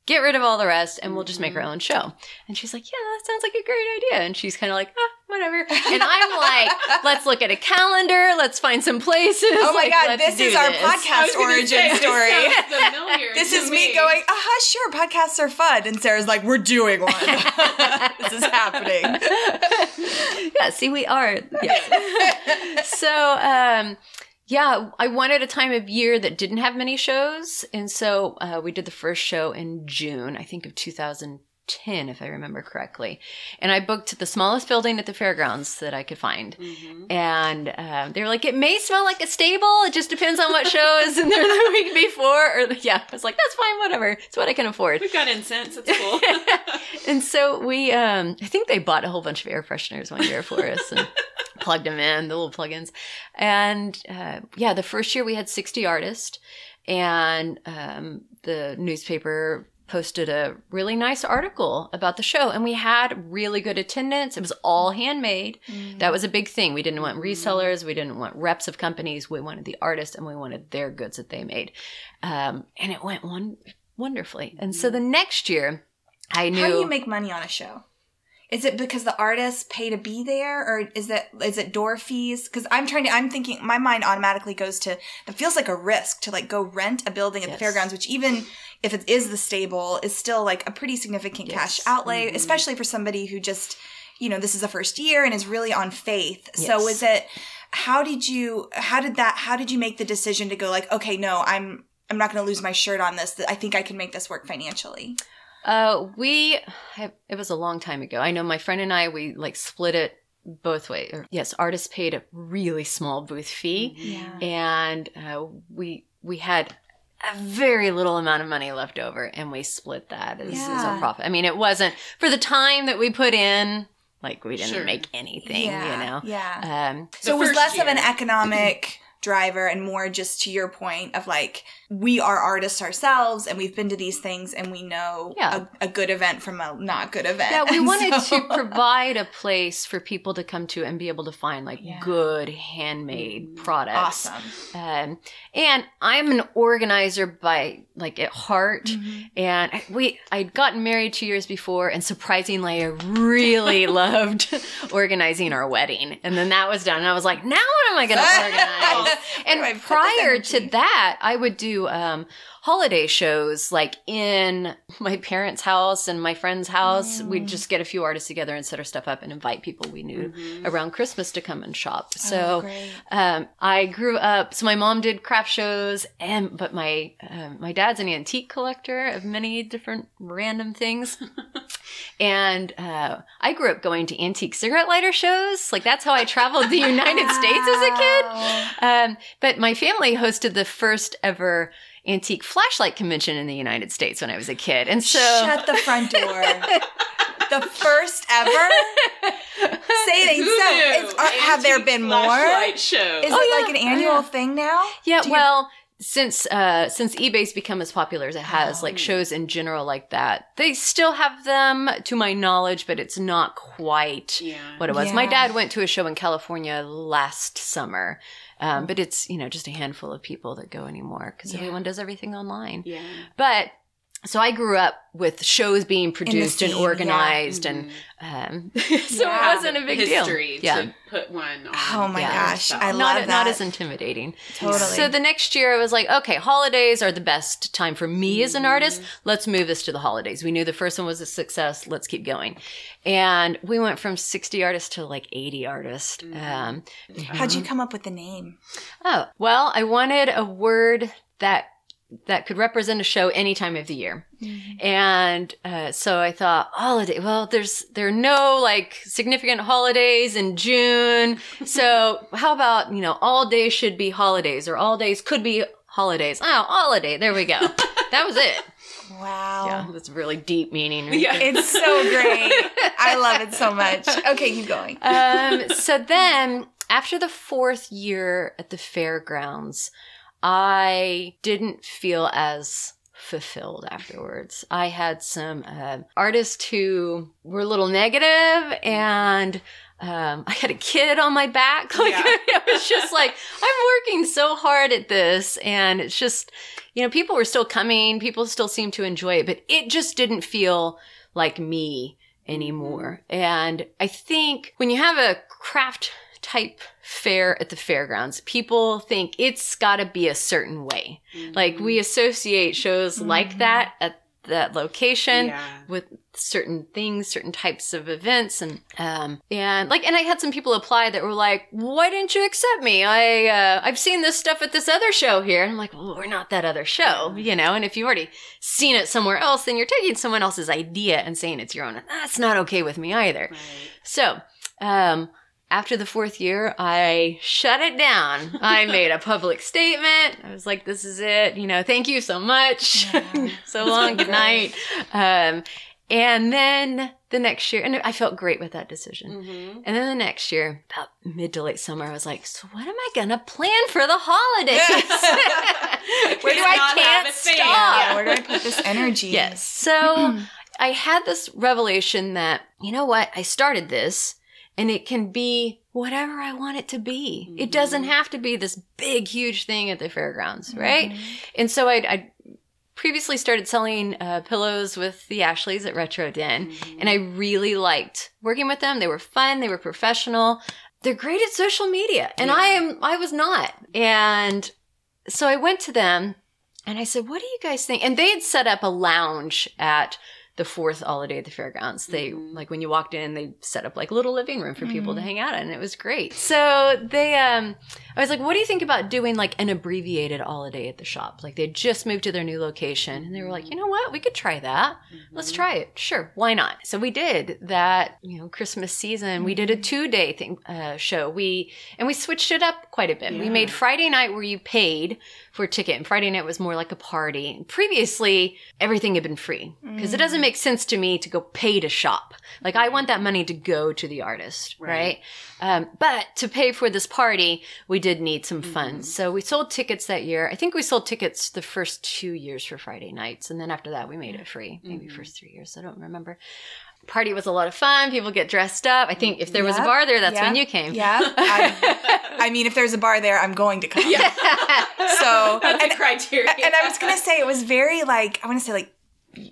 get rid of all the rest and we'll just make our own show. And she's like, Yeah, that sounds like a great idea. And she's kind of like, ah, whatever. And I'm like, Let's look at a calendar. Let's find some places. Oh my Like, God, this is our this. Podcast origin say, story. sounds familiar This is me going, uh-huh, sure, podcasts are fun. And Sarah's like, we're doing one. this is happening. yeah, see, we are. Yeah. so, um, yeah, I wanted a time of year that didn't have many shows. And so uh, we did the first show in June, I think of 2010, if I remember correctly. And I booked the smallest building at the fairgrounds that I could find. Mhm. And um, they were like, it may smell like a stable. It just depends on what show is in there the week before. Or the, yeah, I was like, that's fine, whatever. It's what I can afford. We've got incense. It's cool. And so we, um, I think they bought a whole bunch of air fresheners one year for us and plugged them in, the little plugins. And uh, yeah, the first year we had 60 artists, and um, the newspaper posted a really nice article about the show, and we had really good attendance. It was all handmade. Mm. That was a big thing. We didn't want mm-hmm. resellers, we didn't want reps of companies. We wanted the artists, and we wanted their goods that they made. Um, and it went one wonderfully. And so mm. the next year, I knew. How do you make money on a show? Is it because the artists pay to be there, or is that is it door fees? Because I'm trying to, I'm thinking, my mind automatically goes to it feels like a risk to like go rent a building at the fairgrounds, which even if it is the stable, is still like a pretty significant cash Yes. outlay, Mhm. especially for somebody who just, you know, this is the first year and is really on faith. So is it? How did you? How did that? How did you make the decision to go like, okay, no, I'm I'm not going to lose my shirt on this. I think I can make this work financially. Uh, we it was a long time ago. I know my friend and I we like split it both ways. Yes, artists paid a really small booth fee, Yeah. and uh, we we had a very little amount of money left over, and we split that as, as Yeah. a profit. I mean, it wasn't for the time that we put in. Like we didn't Sure. make anything, yeah, you know. Yeah. Um, So it was less of an year. economic driver and more just to your point of like we are artists ourselves and we've been to these things and we know Yeah. a, a good event from a not good event. Yeah, we And wanted so- to provide a place for people to come to and be able to find like Yeah. good handmade products. awesome. Um, and I'm an organizer by like at heart. Mm-hmm. And I- we, I'd gotten married two years before, and surprisingly, I really loved organizing our wedding. And then that was done, and I was like, now what am I going to organize? And Where do I prior to that, I would do um, holiday shows like in my parents' house and my friend's house. We'd Mm. just get a few artists together and set our stuff up and invite people we knew Mhm. around Christmas to come and shop. Oh, So um, I grew up. So my mom did craft shows, and but my um my dad's an antique collector of many different random things. and uh, I grew up going to antique cigarette lighter shows. Like that's how I traveled the United States as a kid. Um, but my family hosted the first ever antique flashlight convention in the United States when I was a kid, and so Shut the front door. the first ever. Say it ain't Who so. It's, are, have there been more? flashlight show. Is Oh, it yeah. like an Oh, annual yeah. thing now? Yeah, Do you- well, since uh since eBay's become as popular as it has, Oh. like shows in general like that, they still have them to my knowledge, but it's not quite yeah. what it was. My dad went to a show in California last summer. Um, but it's, you know, just a handful of people that go anymore because Yeah. everyone does everything online. Yeah. But so I grew up with shows being produced and scene, yeah. organized and Mhm. um, so Yeah. it wasn't a big history deal. Yeah. to put one on. Oh my Yeah. gosh, So- I not, love that. not as intimidating. totally. So the next year, I was like, okay, holidays are the best time for me as an artist. Let's move this to the holidays. We knew the first one was a success. Let's keep going. And we went from 60 artists to like 80 artists. Um, How'd you come up with the name? oh, well, I wanted a word that that could represent a show any time of the year. And uh, so I thought holiday. Well, there's there are no like significant holidays in June. So how about you know all days should be holidays or all days could be holidays. Oh, Alliday. There we go. that was it. Wow. Yeah, that's really deep meaning. right Yeah. It's so great. I love it so much. Okay, keep going. um, so then after the fourth year at the fairgrounds, I didn't feel as fulfilled afterwards. I had some uh, artists who were a little negative and um, I had a kid on my back. Like Yeah. it was just like I'm working so hard at this, and it's just you know people were still coming, people still seemed to enjoy it, but it just didn't feel like me anymore. Mm-hmm. And I think when you have a craft type fair at the fairgrounds, people think it's got to be a certain way. Like we mm-hmm. associate shows like that mm-hmm. at that location Yeah. with certain things, certain types of events, and um, and like, and I had some people apply that were like, "Why didn't you accept me? I uh, I've seen this stuff at this other show here." And I'm like, "Well, we're not that other show, you know." And if you've already seen it somewhere else, then you're taking someone else's idea and saying it's your own. That's not okay with me either. Right. So, um, after the fourth year, I shut it down. I made a public statement. I was like, this is it. You know, thank you so much. Yeah. so long. Good night. Um, and then the next year, and I felt great with that decision. Mhm. And then the next year, about mid to late summer, I was like, so what am I going to plan for the holidays? Where do I can't stop? Yeah, where do I put this energy? Yes. So I had this revelation that, you know what? I started this and it can be whatever I want it to be. It doesn't mm-hmm. have to be this big, huge thing at the fairgrounds, right? Mm-hmm. And so I, I previously started selling uh, pillows with the Ashleys at Retro Den, mm-hmm. and I really liked working with them. They were fun, they were professional. They're great at social media, and Yeah. I am. I was not, and so I went to them and I said, "What do you guys think?" And they had set up a lounge at the fourth Alliday at the fairgrounds. They Mhm. like when you walked in, they set up like a little living room for people to Mhm. hang out in. And it was great. So they, um, I was like, what do you think about doing like an abbreviated Alliday at the shop? Like they just moved to their new location, and they were like, you know what, we could try that. Let's try it. Sure, why not? So we did that. You know, Christmas season. We did a two day thing uh, show. We and we switched it up quite a bit. We made Friday night where you paid for a ticket, and Friday night was more like a party. Previously, everything had been free because it doesn't make sense to me to go pay to shop. Like I want that money to go to the artist, right? Right. Um, but to pay for this party, we did need some Mm-hmm. funds. So we sold tickets that year. I think we sold tickets the first two years for Friday nights. And then after that, we made it free. Maybe Mhm. first three years. I don't remember. Party was a lot of fun. People get dressed up. I think if there was a bar there, that's yep, when you came. Yeah. I, I mean, if there's a bar there, I'm going to come. yeah. So, That's and, a criteria. and I was gonna say it was very like I want to say like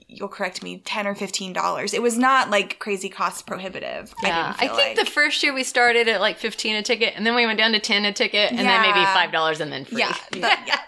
you'll correct me, ten or fifteen dollars. It was not like crazy cost prohibitive. Yeah, I, I, think like. the first year we started at like fifteen a ticket, and then we went down to ten a ticket, and then maybe five dollars, and then free. yeah, yeah.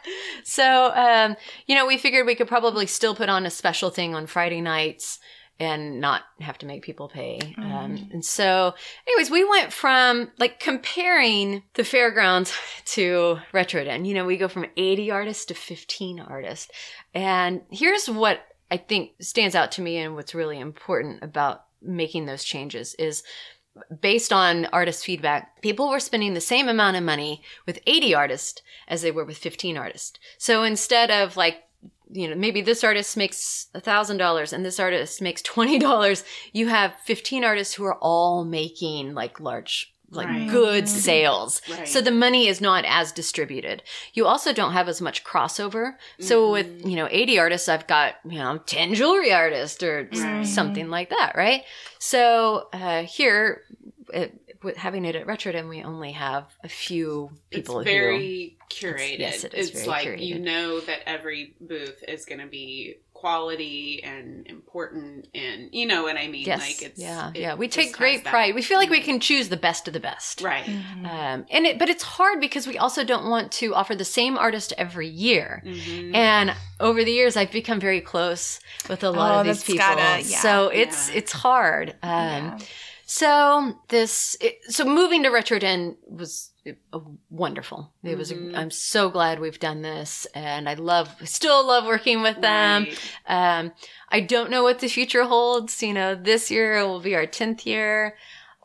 So, um, you know, we figured we could probably still put on a special thing on Friday nights and not have to make people pay. Um, and so, anyways, we went from like comparing the fairgrounds to retro. Retroden. You know, we go from 80 artists to 15 artists. And here's what I think stands out to me and what's really important about making those changes is based on artist feedback, people were spending the same amount of money with 80 artists as they were with 15 artists. So instead of like, you know, maybe this artist makes a $1,000 and this artist makes $20, you have 15 artists who are all making like large, like Right. good sales. Right. So the money is not as distributed. You also don't have as much crossover. So with, Mm-hmm. you know, 80 artists, I've got, you know, 10 jewelry artists or Right. something like that, right? So uh, here, it, with having it at Retro Den, we only have a few people it's who. very curated. yes, it is it's very like curated. you know that every booth is going to be quality and important, and you know what I mean. Yes, like it's yeah, it yeah. We take great pride. We feel like we can choose the best of the best. right. Um, and it, but it's hard because we also don't want to offer the same artist every year. Mhm. And over the years, I've become very close with a lot Oh, of these people. gotta- yeah. so it's Yeah. it's hard. Um, Yeah. So this, it, so moving to Retro Den was uh, wonderful. It was. Mhm. I'm so glad we've done this, and I love, still love working with them. Right. Um, I don't know what the future holds. You know, this year will be our tenth year.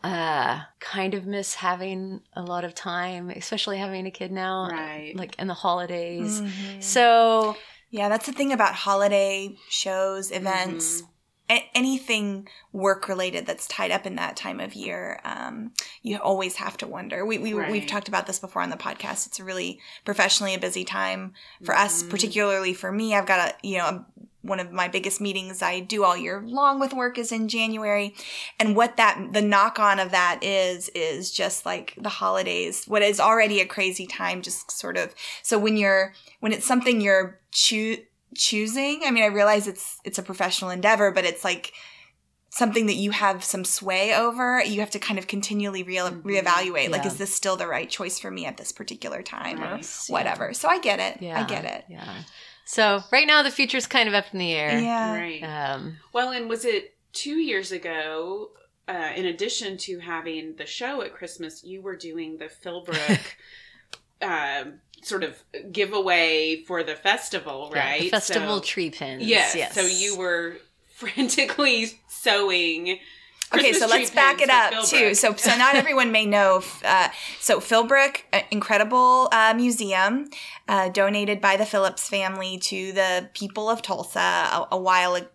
Uh, kind of miss having a lot of time, especially having a kid now, Right. like in the holidays. Mhm. So Yeah, that's the thing about holiday shows, events, Mhm. A- anything work related that's tied up in that time of year. Um, you always have to wonder. We, we we've talked about this before on the podcast. It's a really professionally a busy time for us, Mhm. particularly for me. I've got a you know. A, one of my biggest meetings I do all year long with work is in January. And what that, the knock on of that is, is just like the holidays, what is already a crazy time, just sort of. So when you're, when it's something you're choo- choosing, I mean, I realize it's, it's a professional endeavor, but it's like, something that you have some sway over, you have to kind of continually re- Mhm. reevaluate. Like, is this still the right choice for me at this particular time or Right. whatever? So I get it. I get it. Yeah. So right now the future's kind of up in the air. Yeah. Right. Um, Well, and was it two years ago? Uh, in addition to having the show at Christmas, you were doing the Philbrook um, sort of giveaway for the festival, yeah, right? the festival So, tree pins. yes, Yes. So you were frantically sewing. Okay, so let's back it up too. So, so not everyone may know. Uh, so Philbrook, incredible uh, museum, uh, donated by the Phillips family to the people of Tulsa a, a while ago.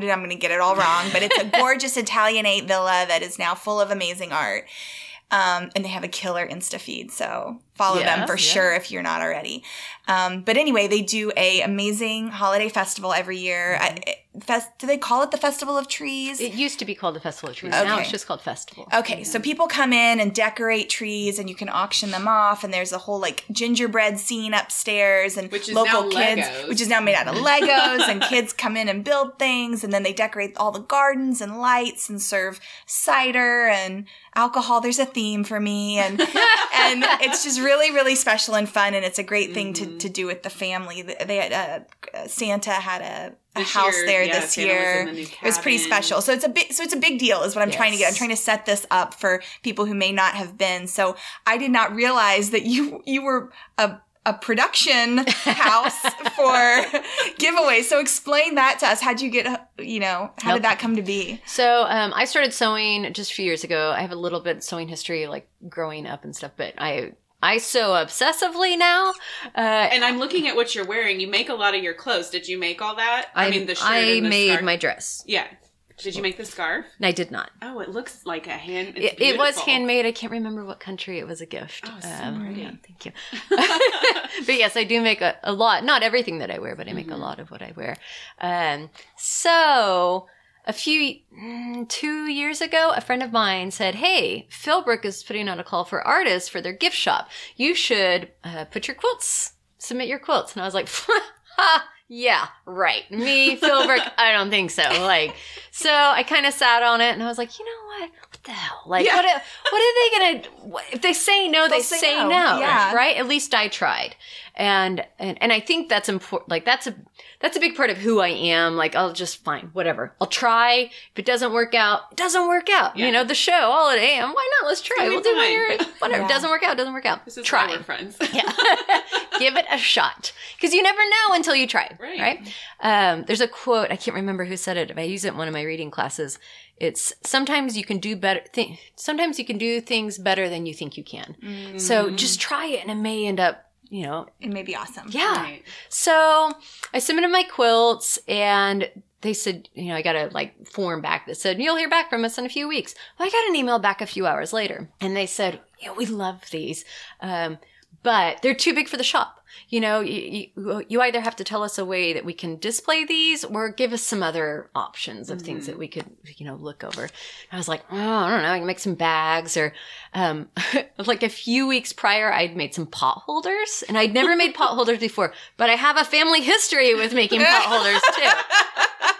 I'm going to get it all wrong, but it's a gorgeous Italianate villa that is now full of amazing art. Um, and they have a killer Insta feed, so follow them for yeah. sure if you're not already. Um, but anyway, they do a amazing holiday festival every year. I, mm-hmm. fest, do they call it the Festival of Trees? It used to be called the Festival of Trees. Now it's just called Festival. Okay, so mm-hmm. people come in and decorate trees, and you can auction them off. And there's a whole like gingerbread scene upstairs, and Which is local now kids, Legos. which is now made out of mm-hmm. Legos. and kids come in and build things, and then they decorate all the gardens and lights, and serve cider and alcohol. There's a theme for me, and and it's just really, really special and fun, and it's a great thing to, to do with the family. They had uh, Santa had a, a house year, there yeah, this Santa was year. in the it was pretty special. So it's a big, so it's a big deal, is what I'm trying to get. I'm trying to set this up for people who may not have been. So I did not realize that you you were a a production house for giveaways. So explain that to us. How'd you get, you know, how Yep. did that come to be? So um, I started sewing just a few years ago. I have a little bit sewing history, like growing up and stuff, but I I sew obsessively now. Uh, And I'm looking at what you're wearing. You make a lot of your clothes. Did you make all that? I, mean, the shirt I the made scarf. my dress. Yeah. Did you make the scarf? I did not. Oh, it looks like a hand. It, it was handmade. I can't remember what country it was a gift. Oh, so Um, yeah, thank you. but yes, I do make a, a lot. Not everything that I wear, but I make a Mhm. lot of what I wear. Um, so a few mm, two years ago, a friend of mine said, "Hey, Philbrook is putting out a call for artists for their gift shop. You should uh, put your quilts, submit your quilts." And I was like, "Ha." Yeah, right. Me, Philbrook, I don't think so. Like, so I kind of sat on it and I was like, you know what? What the hell? Like, Yeah. what, what are they gonna, if they say no, They'll they say say, no. no. Yeah. Right? At least I tried. And, and, and I think that's important. Like, that's a, that's a big part of who I am. Like, I'll just fine, whatever. I'll try. If it doesn't work out, it doesn't work out. Yeah. You know, the show, all at AM. Why not? Let's try. We'll do fine. it. Whatever. Yeah. Doesn't work out, doesn't work out. This is try why we're friends. yeah give it a shot because you never know until you try Right. right, um, there's a quote i can't remember who said it if i use it in one of my reading classes it's sometimes you can do better th- sometimes you can do things better than you think you can so Mm-hmm. just try it and it may end up you know It may be awesome. yeah Right. so I submitted my quilts and they said, you know, I got a like form back that said, you'll hear back from us in a few weeks. Well, I got an email back a few hours later and they said, yeah, we love these. Um, but they're too big for the shop. You know, you, you, either have to tell us a way that we can display these or give us some other options of things that we could, you know, look over. I was like, oh, I don't know, I can make some bags or, um, like a few weeks prior, I'd made some pot holders and I'd never made pot holders before, but I have a family history with making pot holders too.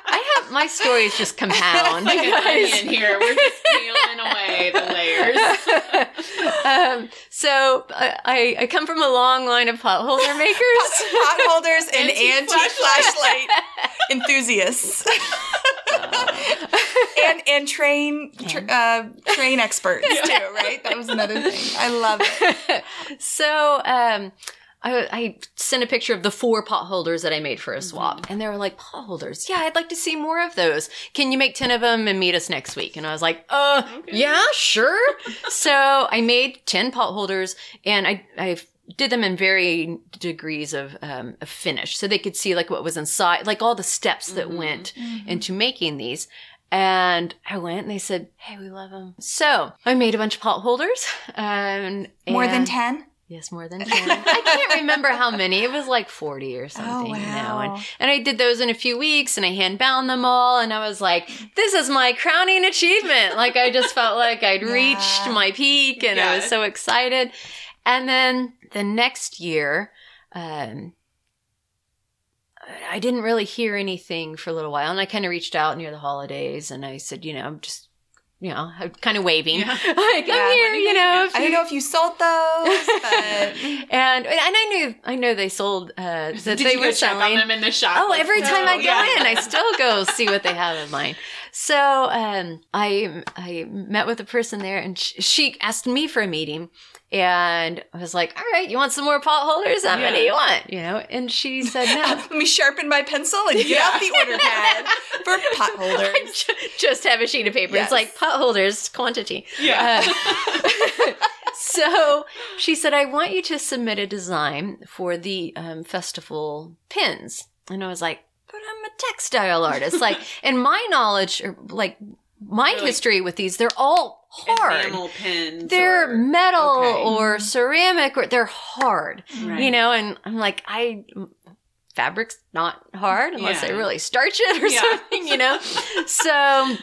I have, my stories just compound. like an onion here. We're just peeling away the layers. um, so I, I, I come from a long line of pot makers. Pot holders and antique flashlight enthusiasts. and and train tr- uh, train experts too, right? That was another thing. I love it. so um, I, I sent a picture of the four pot holders that I made for a swap, and they were like, "Pot holders? Yeah, I'd like to see more of those. Can you make ten of them and meet us next week?" And I was like, "Uh, Okay. yeah, sure." so I made ten pot holders, and I I did them in varying degrees of um, of finish, so they could see like what was inside, like all the steps that Mhm. went into making these. And I went and they said, Hey, we love them. So I made a bunch of pot holders. Um, More than ten. Yes, more than 10. I can't remember how many. It was like 40 or something, Oh you know. And, and I did those in a few weeks and I hand bound them all. And I was like, this is my crowning achievement. Like, I just felt like I'd Yeah. reached my peak and I was so excited. And then the next year, um, I didn't really hear anything for a little while. And I kind of reached out near the holidays and I said, you know, I'm just, you know, kind of waving. Yeah. like, Yeah, I'm here, you you know. I don't know if you sold those, but and and I knew I know they sold uh that Did they you were go check on selling. them in the shop? Oh, Like, every time I go yeah. in, I still go see what they have of mine. So um, I I met with a person there, and sh- she asked me for a meeting, and I was like, "All right, you want some more pot holders? How many Yeah. you want?" You know, and she said, "No." let me sharpen my pencil and get Yeah. out the order pad for pot holders. Just have a sheet of paper. Yes. It's like pot holders quantity. Yeah. Uh, so she said, I want you to submit a design for the um, festival pins. And I was like, but I'm a textile artist. Like, in my knowledge, or like my They're history with these, they're all hard. Enamel pins. They're or- metal okay. or ceramic, or they're hard, Right. you know. And I'm like, I fabric's not hard unless I Yeah. really starch it or Yeah. something, you know. so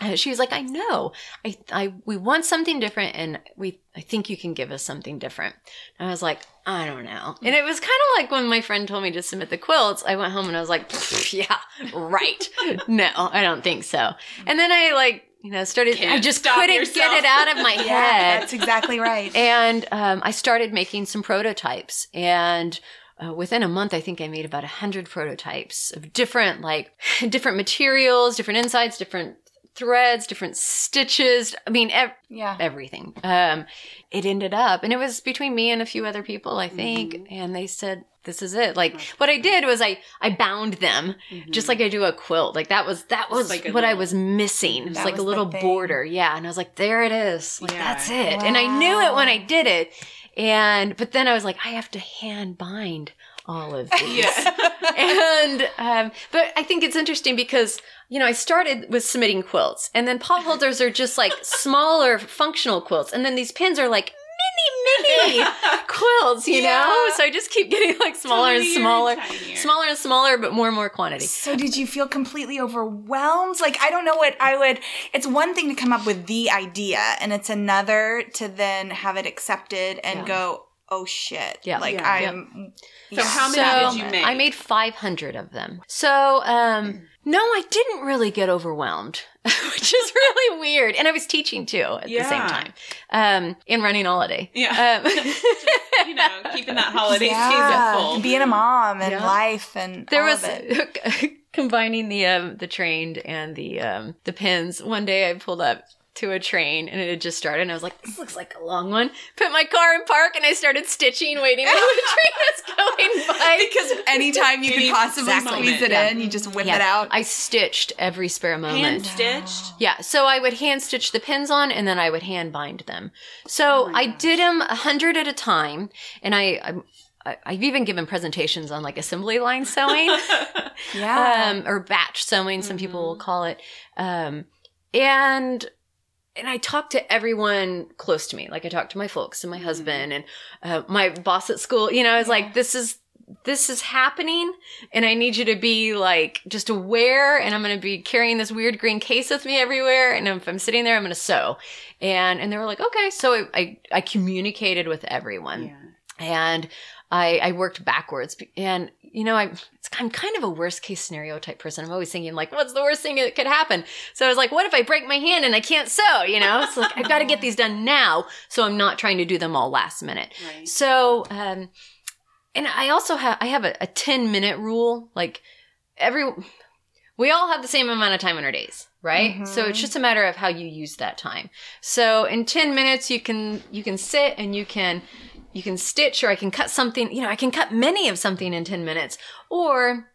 uh, she was like, I know, I, I, we want something different, and we, I think you can give us something different. And I was like, I don't know. And it was kind of like when my friend told me to submit the quilts. I went home and I was like, yeah, right. no, I don't think so. And then I like, You know, started. I Can't just couldn't yourself. get it out of my Yeah, head. that's exactly right. and um, I started making some prototypes. And uh, within a month, I think I made about a hundred prototypes of different, like, different materials, different insides, different threads, different stitches. I mean, ev- yeah. everything. Um, it ended up, and it was between me and a few other people, I think. Mm-hmm. And they said, "This is it." Like, what I did was I I bound them just like I do a quilt. Like that was that was Mm-hmm. like what I was missing. It was like a little border, yeah. And I was like, "There it is. Like Yeah. that's it." And I knew it when I did it. And but then I was like, I have to hand bind all of these Yeah. and um, but I think it's interesting because you know I started with submitting quilts, and then pot holders are just like smaller functional quilts, and then these pins are like mini mini quilts, you Yeah. know. So I just keep getting like smaller and smaller, tinier. smaller and smaller, but more and more quantity. So did you feel completely overwhelmed? Like I don't know what I would it's one thing to come up with the idea and it's another to then have it accepted and Yeah. go, "Oh shit." Yeah. Like Yeah. I'm So how many So, did you make? I made 500 of them. So, um, no, I didn't really get overwhelmed, which is really weird. And I was teaching too at the same time, um, and running Alliday. Yeah. Um, you know, keeping that holiday yeah, season full. being a mom and Yeah. life and there all was of it. combining the um, the trained and the um, the pins. One day I pulled up to a train and it had just started and I was like, this looks like a long one. Put my car in park and I started stitching, waiting while the train was going by. because anytime you could possibly exact squeeze it moment. in, you just whip Yeah. it out. I stitched every spare moment. Hand stitched. Yeah, so I would hand stitch the pins on and then I would hand bind them. So Oh I did them a hundred at a time, and I, I'm- I I've even given presentations on like assembly line sewing yeah. um, or batch sewing. Some people Mm-hmm. will call it, um, and and I talked to everyone close to me. Like I talked to my folks and my Mhm. husband and uh, my boss at school. You know, I was Yeah. like, this is this is happening and I need you to be like just aware and I'm going to be carrying this weird green case with me everywhere and if I'm sitting there I'm going to sew. And and they were like, "Okay." So I I, I communicated with everyone yeah. and I, I worked backwards and you know I it's, I'm kind of a worst case scenario type person. I'm always thinking like what's the worst thing that could happen? So I was like what if I break my hand and I can't sew, you know? So like I've got to get these done now so I'm not trying to do them all last minute. Right. So um and I also have I have a, a 10 minute rule like every we all have the same amount of time in our days right so it's just a matter of how you use that time so in 10 minutes you can you can sit and you can you can stitch or i can cut something you know i can cut many of something in 10 minutes or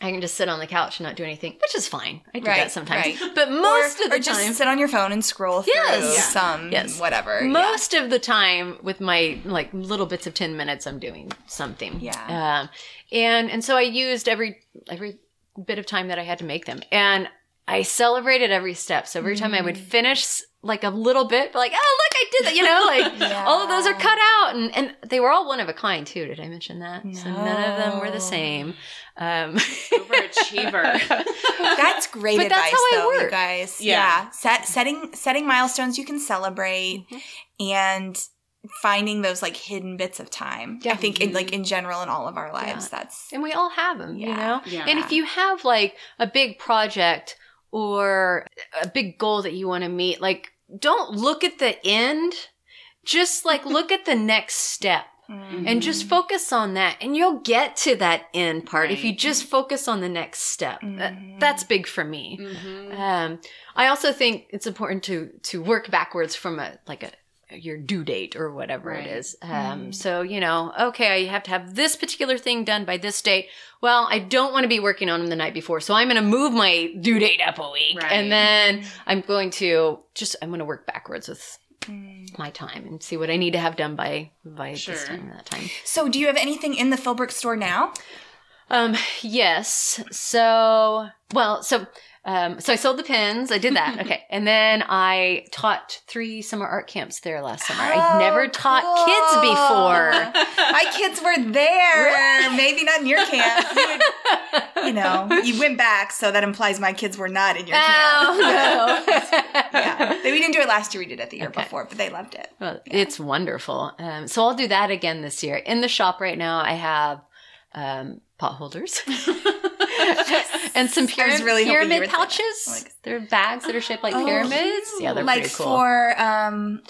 i can just sit on the couch and not do anything which is fine i do Right, that sometimes right. but most or, of the or just time sit on your phone and scroll through Yes. Yeah. some Yes. whatever. most of the time with my like little bits of 10 minutes i'm doing something Yeah. um, and and so i used every every bit of time that i had to make them and i celebrated every step so every time i would finish like a little bit but like oh look i did that you know like Yeah. all of those are cut out and and they were all one of a kind too did i mention that so none of them were the same um Overachiever. That's great But that's advice, how I though, you guys. Yeah. Yeah. Set setting setting milestones you can celebrate Mm-hmm. and finding those like hidden bits of time. Yeah. I think in like in general in all of our lives, that's and we all have them you know Yeah. and if you have like a big project or a big goal that you want to meet like don't look at the end just like look at the next step and just Mm-hmm. focus on that and you'll get to that end part if you just focus on the next step That- Mhm. that's big for me Mhm. um, i also think it's important to to work backwards from a like a your due date or whatever Right. it is um, Mm. so you know okay i have to have this particular thing done by this date well i don't want to be working on them the night before so i'm going to move my due date up a week Right. and then i'm going to just i'm going to work backwards with Mm. my time and see what i need to have done by by Sure. this time that time So do you have anything in the Philbrook store now? Um, yes. So, well, so, um, so I sold the pins. I did that. Okay. And then I taught three summer art camps there last summer. Oh, never taught kids before. My kids were there. Maybe not in your camp. You, would, you know, you went back, so that implies my kids were not in your camp. Oh, no. yeah. We didn't do it last year. We did it the year Okay. before, but they loved it. Well, it's wonderful. Um, so I'll do that again this year. In the shop right now, I have um, pot holders. and some pyramid, really pyramid would say that. pouches. Like- They're bags that are shaped like Oh, pyramids. Yeah, they're like pretty cool. for um,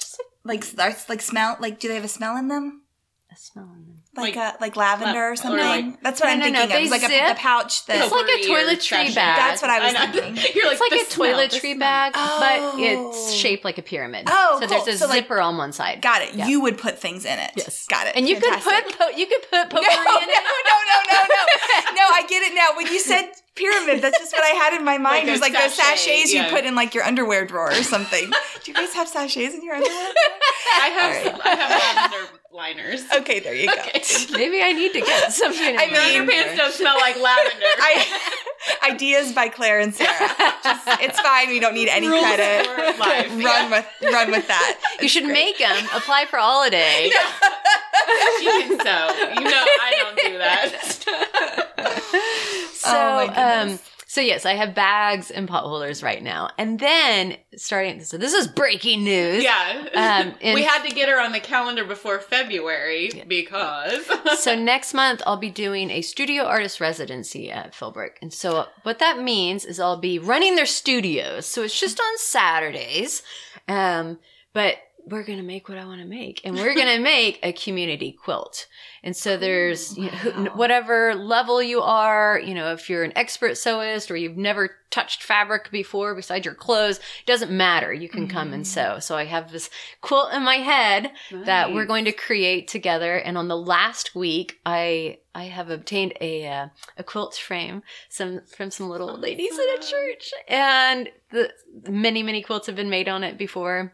like like smell. Like, do they have a smell in them? I smell them. Like Like- uh, like lavender la- or or something. like- That's what No, I'm no, no, thinking of. they It's like a, zip. the pouch that. It's like a toiletry bag. That's what I was know. thinking. You're like, It's like the a smell, the toiletry smell. bag, but Oh. it's shaped like a pyramid. Oh, so cool. there's a So, like- zipper on one side. Got it. Yeah. You would put things in it. Yes. Got it. And you Fantastic. could put po- you could put no, potpourri no, in no, it. no, no, no. No, I get it now. When you said pyramid, that's just what I had in my mind. Like it was a like those sachet, sachets you put in like your underwear drawer or something. Do you guys have sachets in your underwear? I have, All I have lavender liners. Okay, there you go. Okay. Maybe I need to get something. in I my mean- Your pants don't smell like lavender. I, ideas by Claire and Sarah. Just, it's fine. We don't need any Rules credit. life. Run Yeah. with run with that. You should Great. make them. Apply for Alliday. She can sew. You know I don't do that. So, Oh my um, goodness. So yes, I have bags and pot holders right now, and then starting. So this is breaking news. Yeah. Um, we had to get her on the calendar before February because so next month I'll be doing a studio artist residency at Philbrook. And so what that means is I'll be running their studios. So it's just on Saturdays. Um, but we're going to make what I want to make and we're going to make a community quilt. And so there's you know, who- whatever level you are, you know, if you're an expert sewist or you've never touched fabric before besides your clothes, doesn't matter. You can come and sew. So I have this quilt in my head that we're going to create together. And on the last week, I I have obtained a uh, a quilt frame some from some little ladies in a church, and the many many quilts have been made on it before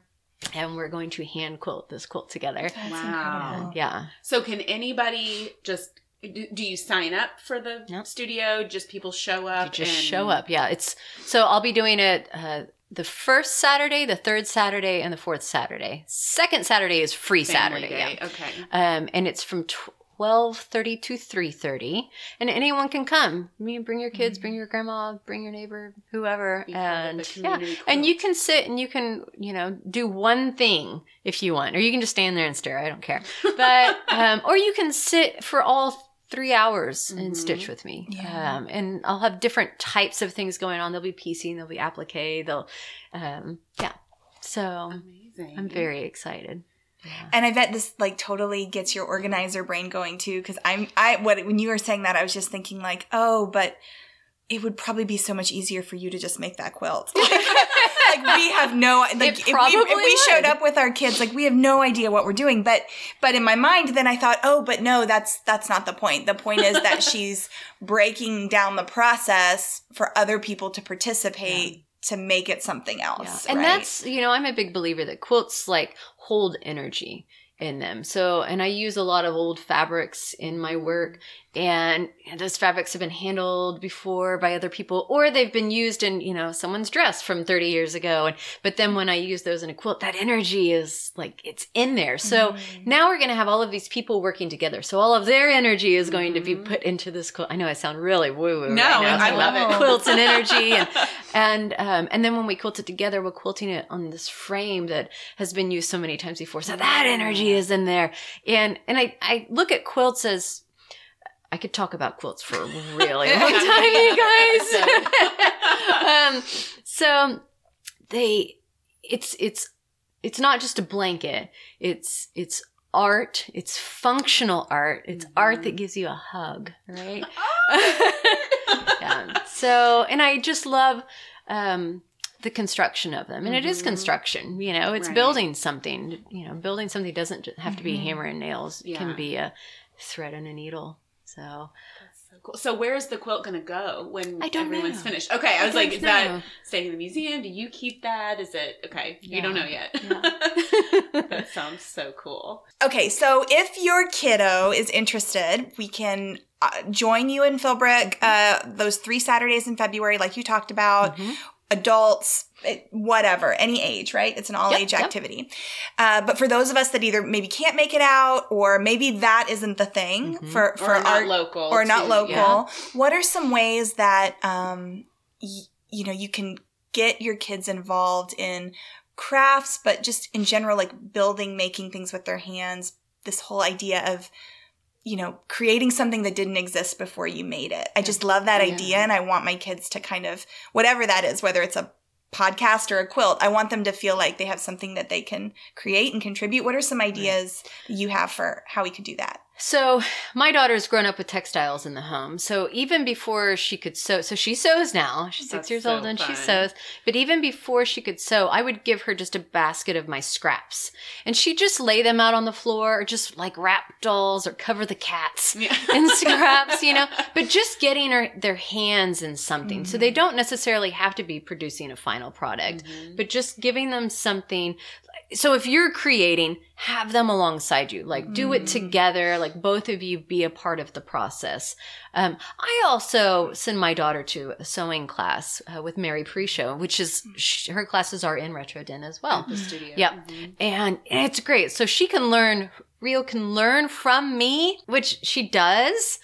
and we're going to hand quilt this quilt together. That's wow. Incredible. Yeah. So can anybody just do you sign up for the nope. studio? Just people show up. You just and... show up. Yeah. It's so I'll be doing it uh, the first Saturday, the third Saturday, and the fourth Saturday. Second Saturday is free Family Saturday. Day. Yeah. Okay. Um, and it's from tw- 12:30 to 3:30 and anyone can come. You bring your kids, mm-hmm. bring your grandma, bring your neighbor, whoever you and yeah. And you can sit and you can, you know, do one thing if you want or you can just stand there and stare, I don't care. But um, or you can sit for all 3 hours mm-hmm. and stitch with me. Yeah. Um, and I'll have different types of things going on. There'll be piecing, there'll be applique, they'll um, yeah. So Amazing. I'm very excited. Yeah. And I bet this like totally gets your organizer brain going too. Because I'm I what when you were saying that I was just thinking like, oh, but it would probably be so much easier for you to just make that quilt. like we have no like if we if we showed up with our kids like we have no idea what we're doing. But but in my mind then I thought, oh, but no, that's that's not the point. The point is that she's breaking down the process for other people to participate to make it something Yeah. else. And right? that's, you know, I'm a big believer that quilts like hold energy in them. So, and I use a lot of old fabrics in my work and those fabrics have been handled before by other people or they've been used in, you know, someone's dress from 30 years ago. And, but then when I use those in a quilt, that energy is like, it's in there. So Mm-hmm. now we're going to have all of these people working together. So all of their energy is going to be Mhm. put into this quilt. I know I sound really woo woo. No, I talking love it. Quilts and energy and and um, and then when we quilt it together, we're quilting it on this frame that has been used so many times before. So that energy is in there, and and I I look at quilts as I could talk about quilts for a really long time, you guys. um, so they, it's it's it's not just a blanket. It's it's art. It's functional art. It's art that gives you a hug, right? yeah. So, and I just love um, the construction of them, and it is Mhm. construction. You know, it's Right. building something. You know, building something doesn't ju- have to be Mhm. hammer and nails. It Yeah. can be a thread and a needle. So so cool. So where's the quilt gonna go when I don't everyone's know. finished? Okay, I was don't like, is know. that staying in the museum? Do you keep that? Is it okay? You don't know yet. Yeah. that sounds so cool. Okay, so if your kiddo is interested, we can uh, join you in Philbrook uh, those three Saturdays in February, like you talked about. Mhm. Adults, whatever, any age, right? It's an all age Yep, yep. activity. Uh, but for those of us that either maybe can't make it out, or maybe that isn't the thing Mhm. for for or not our local. or not local. yeah. What are some ways that um, y- you know you can get your kids involved in crafts, but just in general, like building, making things with their hands? This whole idea of you know, creating something that didn't exist before you made it. I just love that Yeah. idea and I want my kids to kind of whatever that is, whether it's a podcast or a quilt, I want them to feel like they have something that they can create and contribute. What are some ideas you have for how we could do that? So my daughter's grown up with textiles in the home. So even before she could sew, so she sews now. She's six That's years so old and she sews. But even before she could sew, I would give her just a basket of my scraps, and she'd just lay them out on the floor, or just like wrap dolls, or cover the cats Yeah. in scraps, you know. But just getting her their hands in something, so they Mm-hmm. don't necessarily have to be producing a final product, Mhm. but just giving them something so if you're creating have them alongside you like do it Mm. together like both of you be a part of the process um, i also send my daughter to a sewing class uh, with mary pre-show which is sh- her classes are in retro den as well At the studio. Yep. Mhm. and it's great so she can learn rio can learn from me which she does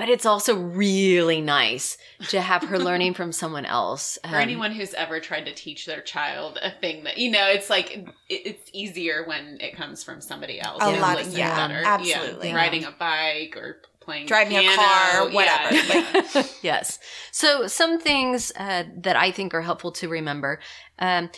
but it's also really nice to have her learning from someone else For Um, anyone who's ever tried to teach their child a thing that you know, it's like it, it's easier when it comes from somebody else. A who lot- listens yeah, better. absolutely. Yeah, riding a bike or playing Driving a piano, car, yeah. whatever. yes. So some things uh, that I think are helpful to remember. Um,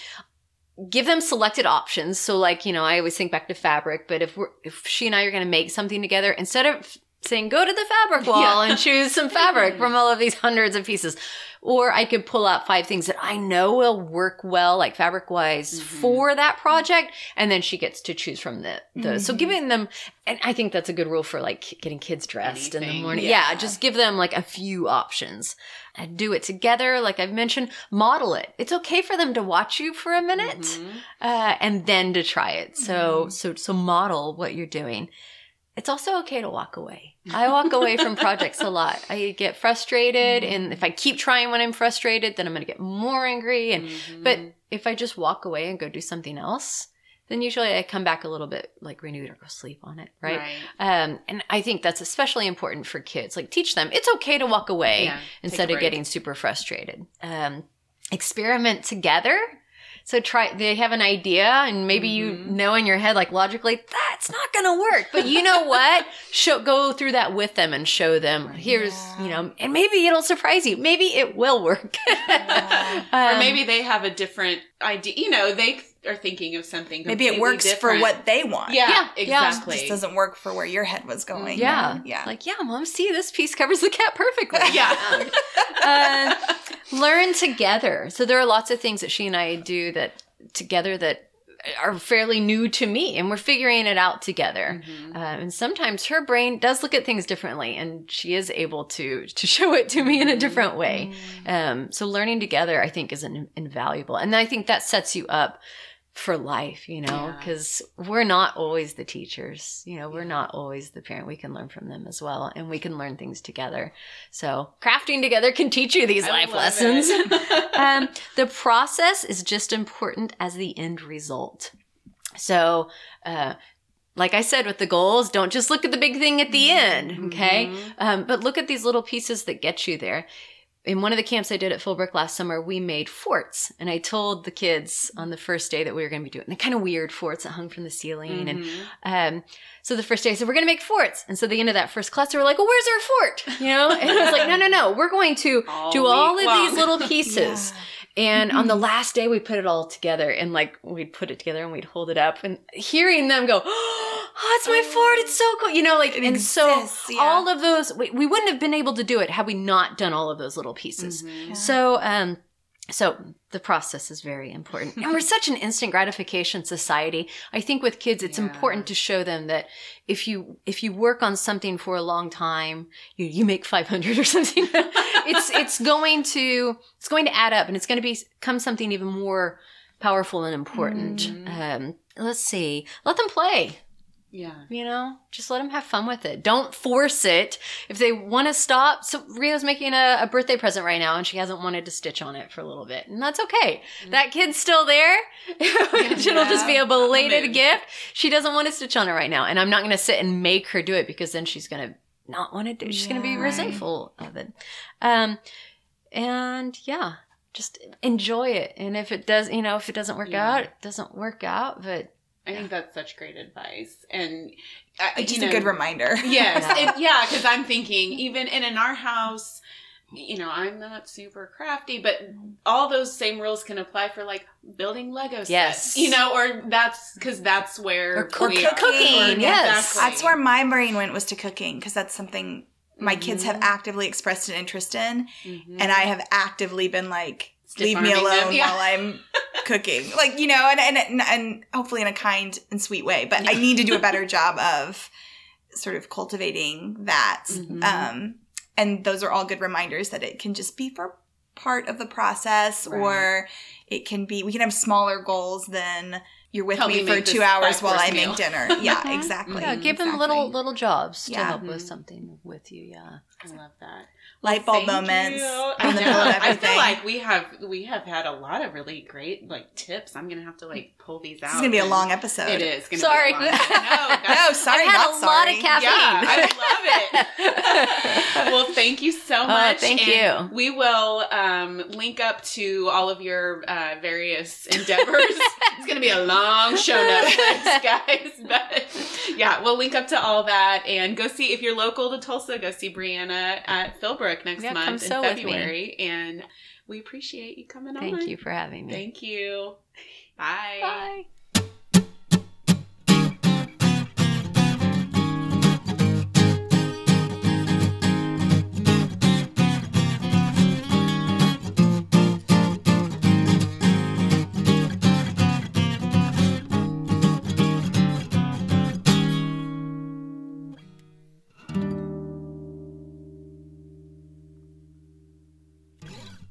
give them selected options. So like, you know, I always think back to fabric, but if we're, if she and I are going to make something together, instead of saying, go to the fabric wall Yeah. and choose some fabric from all of these hundreds of pieces. Or I could pull out five things that I know will work well, like fabric wise, Mhm. for that project. And then she gets to choose from the, those. So Mhm. giving them, and I think that's a good rule for like getting kids dressed in the morning. Yeah. Yeah. just give them like a few options. And do it together, like I've mentioned. Model it. It's okay for them to watch you for a minute, Mhm. uh, and then to try it. So, Mhm. so, so model what you're doing. It's also okay to walk away. I walk away from projects a lot. I get frustrated, and if I keep trying when I'm frustrated, then I'm going to get more angry. And Mhm. but if I just walk away and go do something else, then usually I come back a little bit like renewed or go sleep on it, right? Um, and I think that's especially important for kids. Like teach them it's okay to walk away Yeah, instead of getting super frustrated. Um, experiment together. So try. They have an idea, and maybe you Mhm. know in your head, like logically, that's not going to work. But you know what? show go through that with them and show them. Here's Yeah. you know, and maybe it'll surprise you. Maybe it will work. Yeah. or Um, maybe they have a different idea. You know, they are thinking of something. Maybe it completely works for what they want. Yeah, Yeah, yeah. exactly. Just doesn't work for where your head was going. Yeah. Yeah. Like, yeah, mom, see, this piece covers the cat perfectly. Yeah. uh, learn together. So there are lots of things that she and I do that together that are fairly new to me, and we're figuring it out together. Mhm. Uh, and sometimes her brain does look at things differently, and she is able to to show it to me in a different way. Um, so learning together, I think, is an, invaluable, and I think that sets you up for life. You know, Yeah. because we're not always the teachers. You know, we're not always the parent. We can learn from them as well, and we can learn things together. So crafting together can teach you these I life lessons. um, the process is just important as the end result. So. Uh, like I said with the goals, don't just look at the big thing at the end, okay? Mhm. Um, but look at these little pieces that get you there. In one of the camps I did at Philbrook last summer, we made forts. And I told the kids on the first day that we were going to be doing the kind of weird forts that hung from the ceiling. And Mhm. um, so the first day I said, we're going to make forts. And so the end of that first class, they were like, well, where's our fort? You know? And I was like, no, no, no. We're going to All do all of week these little pieces. And on the last day, we put it all together and like we'd put it together and we'd hold it up and hearing them go, Oh, it's my fort. It's so cool. You know, like, It and so yeah. all of those, we, we wouldn't have been able to do it had we not done all of those little pieces. Mhm. So, um, so the process is very important. And we're such an instant gratification society. I think with kids it's Yeah. important to show them that if you if you work on something for a long time, you you make 500 or something. it's it's going to it's going to add up and it's going to become something even more powerful and important. Mhm. Um let's see. Let them play. Yeah. You know, just let them have fun with it. Don't force it. If they want to stop, so Rio's making a, a birthday present right now, and she hasn't wanted to stitch on it for a little bit, and that's okay. That kid's still there. It'll just be a belated gift. She doesn't want to stitch on it right now, and I'm not going to sit and make her do it because then she's going to not want to do. it. She's going to be resentful of it. Um, and yeah, just enjoy it. And if it does, you know, if it doesn't work Yeah. out, it doesn't work out. But I think that's such great advice, and uh, Just you a good reminder. Yes, Yeah. and yeah, because I'm thinking even and in our house, you know, I'm not super crafty, but all those same rules can apply for like building Lego sets. Yes. you know, or that's because that's where Or cook- we are. cooking, Or- yes. exactly. That's where my brain went was to cooking because that's something my kids have Mhm. actively expressed an interest in, Mhm. and I have actively been like, Stiff leave me alone them, yeah. while I'm cooking, like you know, and, and and and hopefully in a kind and sweet way. But I need to do a better job of sort of cultivating that. Mhm. Um, and those are all good reminders that it can just be for part of the process, Right. or it can be. We can have smaller goals than you're with Help me me for two hours while I five-course meal. make dinner. Yeah, Mhm. exactly. Yeah, give them little little jobs to help with Mhm. something with you. Yeah. I love that. Light bulb Thank moments you. in the know. middle of I feel like we have we have had a lot of really great like tips. I'm gonna have to like pull these out. this is gonna be a long episode. It is. Gonna Sorry. Be a long, no, that's, No, sorry, I had not a sorry. lot of caffeine. Yeah, I love it. well, thank you so Oh, much. thank and you. We will um, link up to all of your uh, various endeavors. it's going to be a long show notes guys. But yeah, we'll link up to all that and go see if you're local to Tulsa. Go see Briana at Philbrook next Yeah, come month in sew with me. February, and we appreciate you coming on. Thank you for having me. Thank you. Bye. Bye.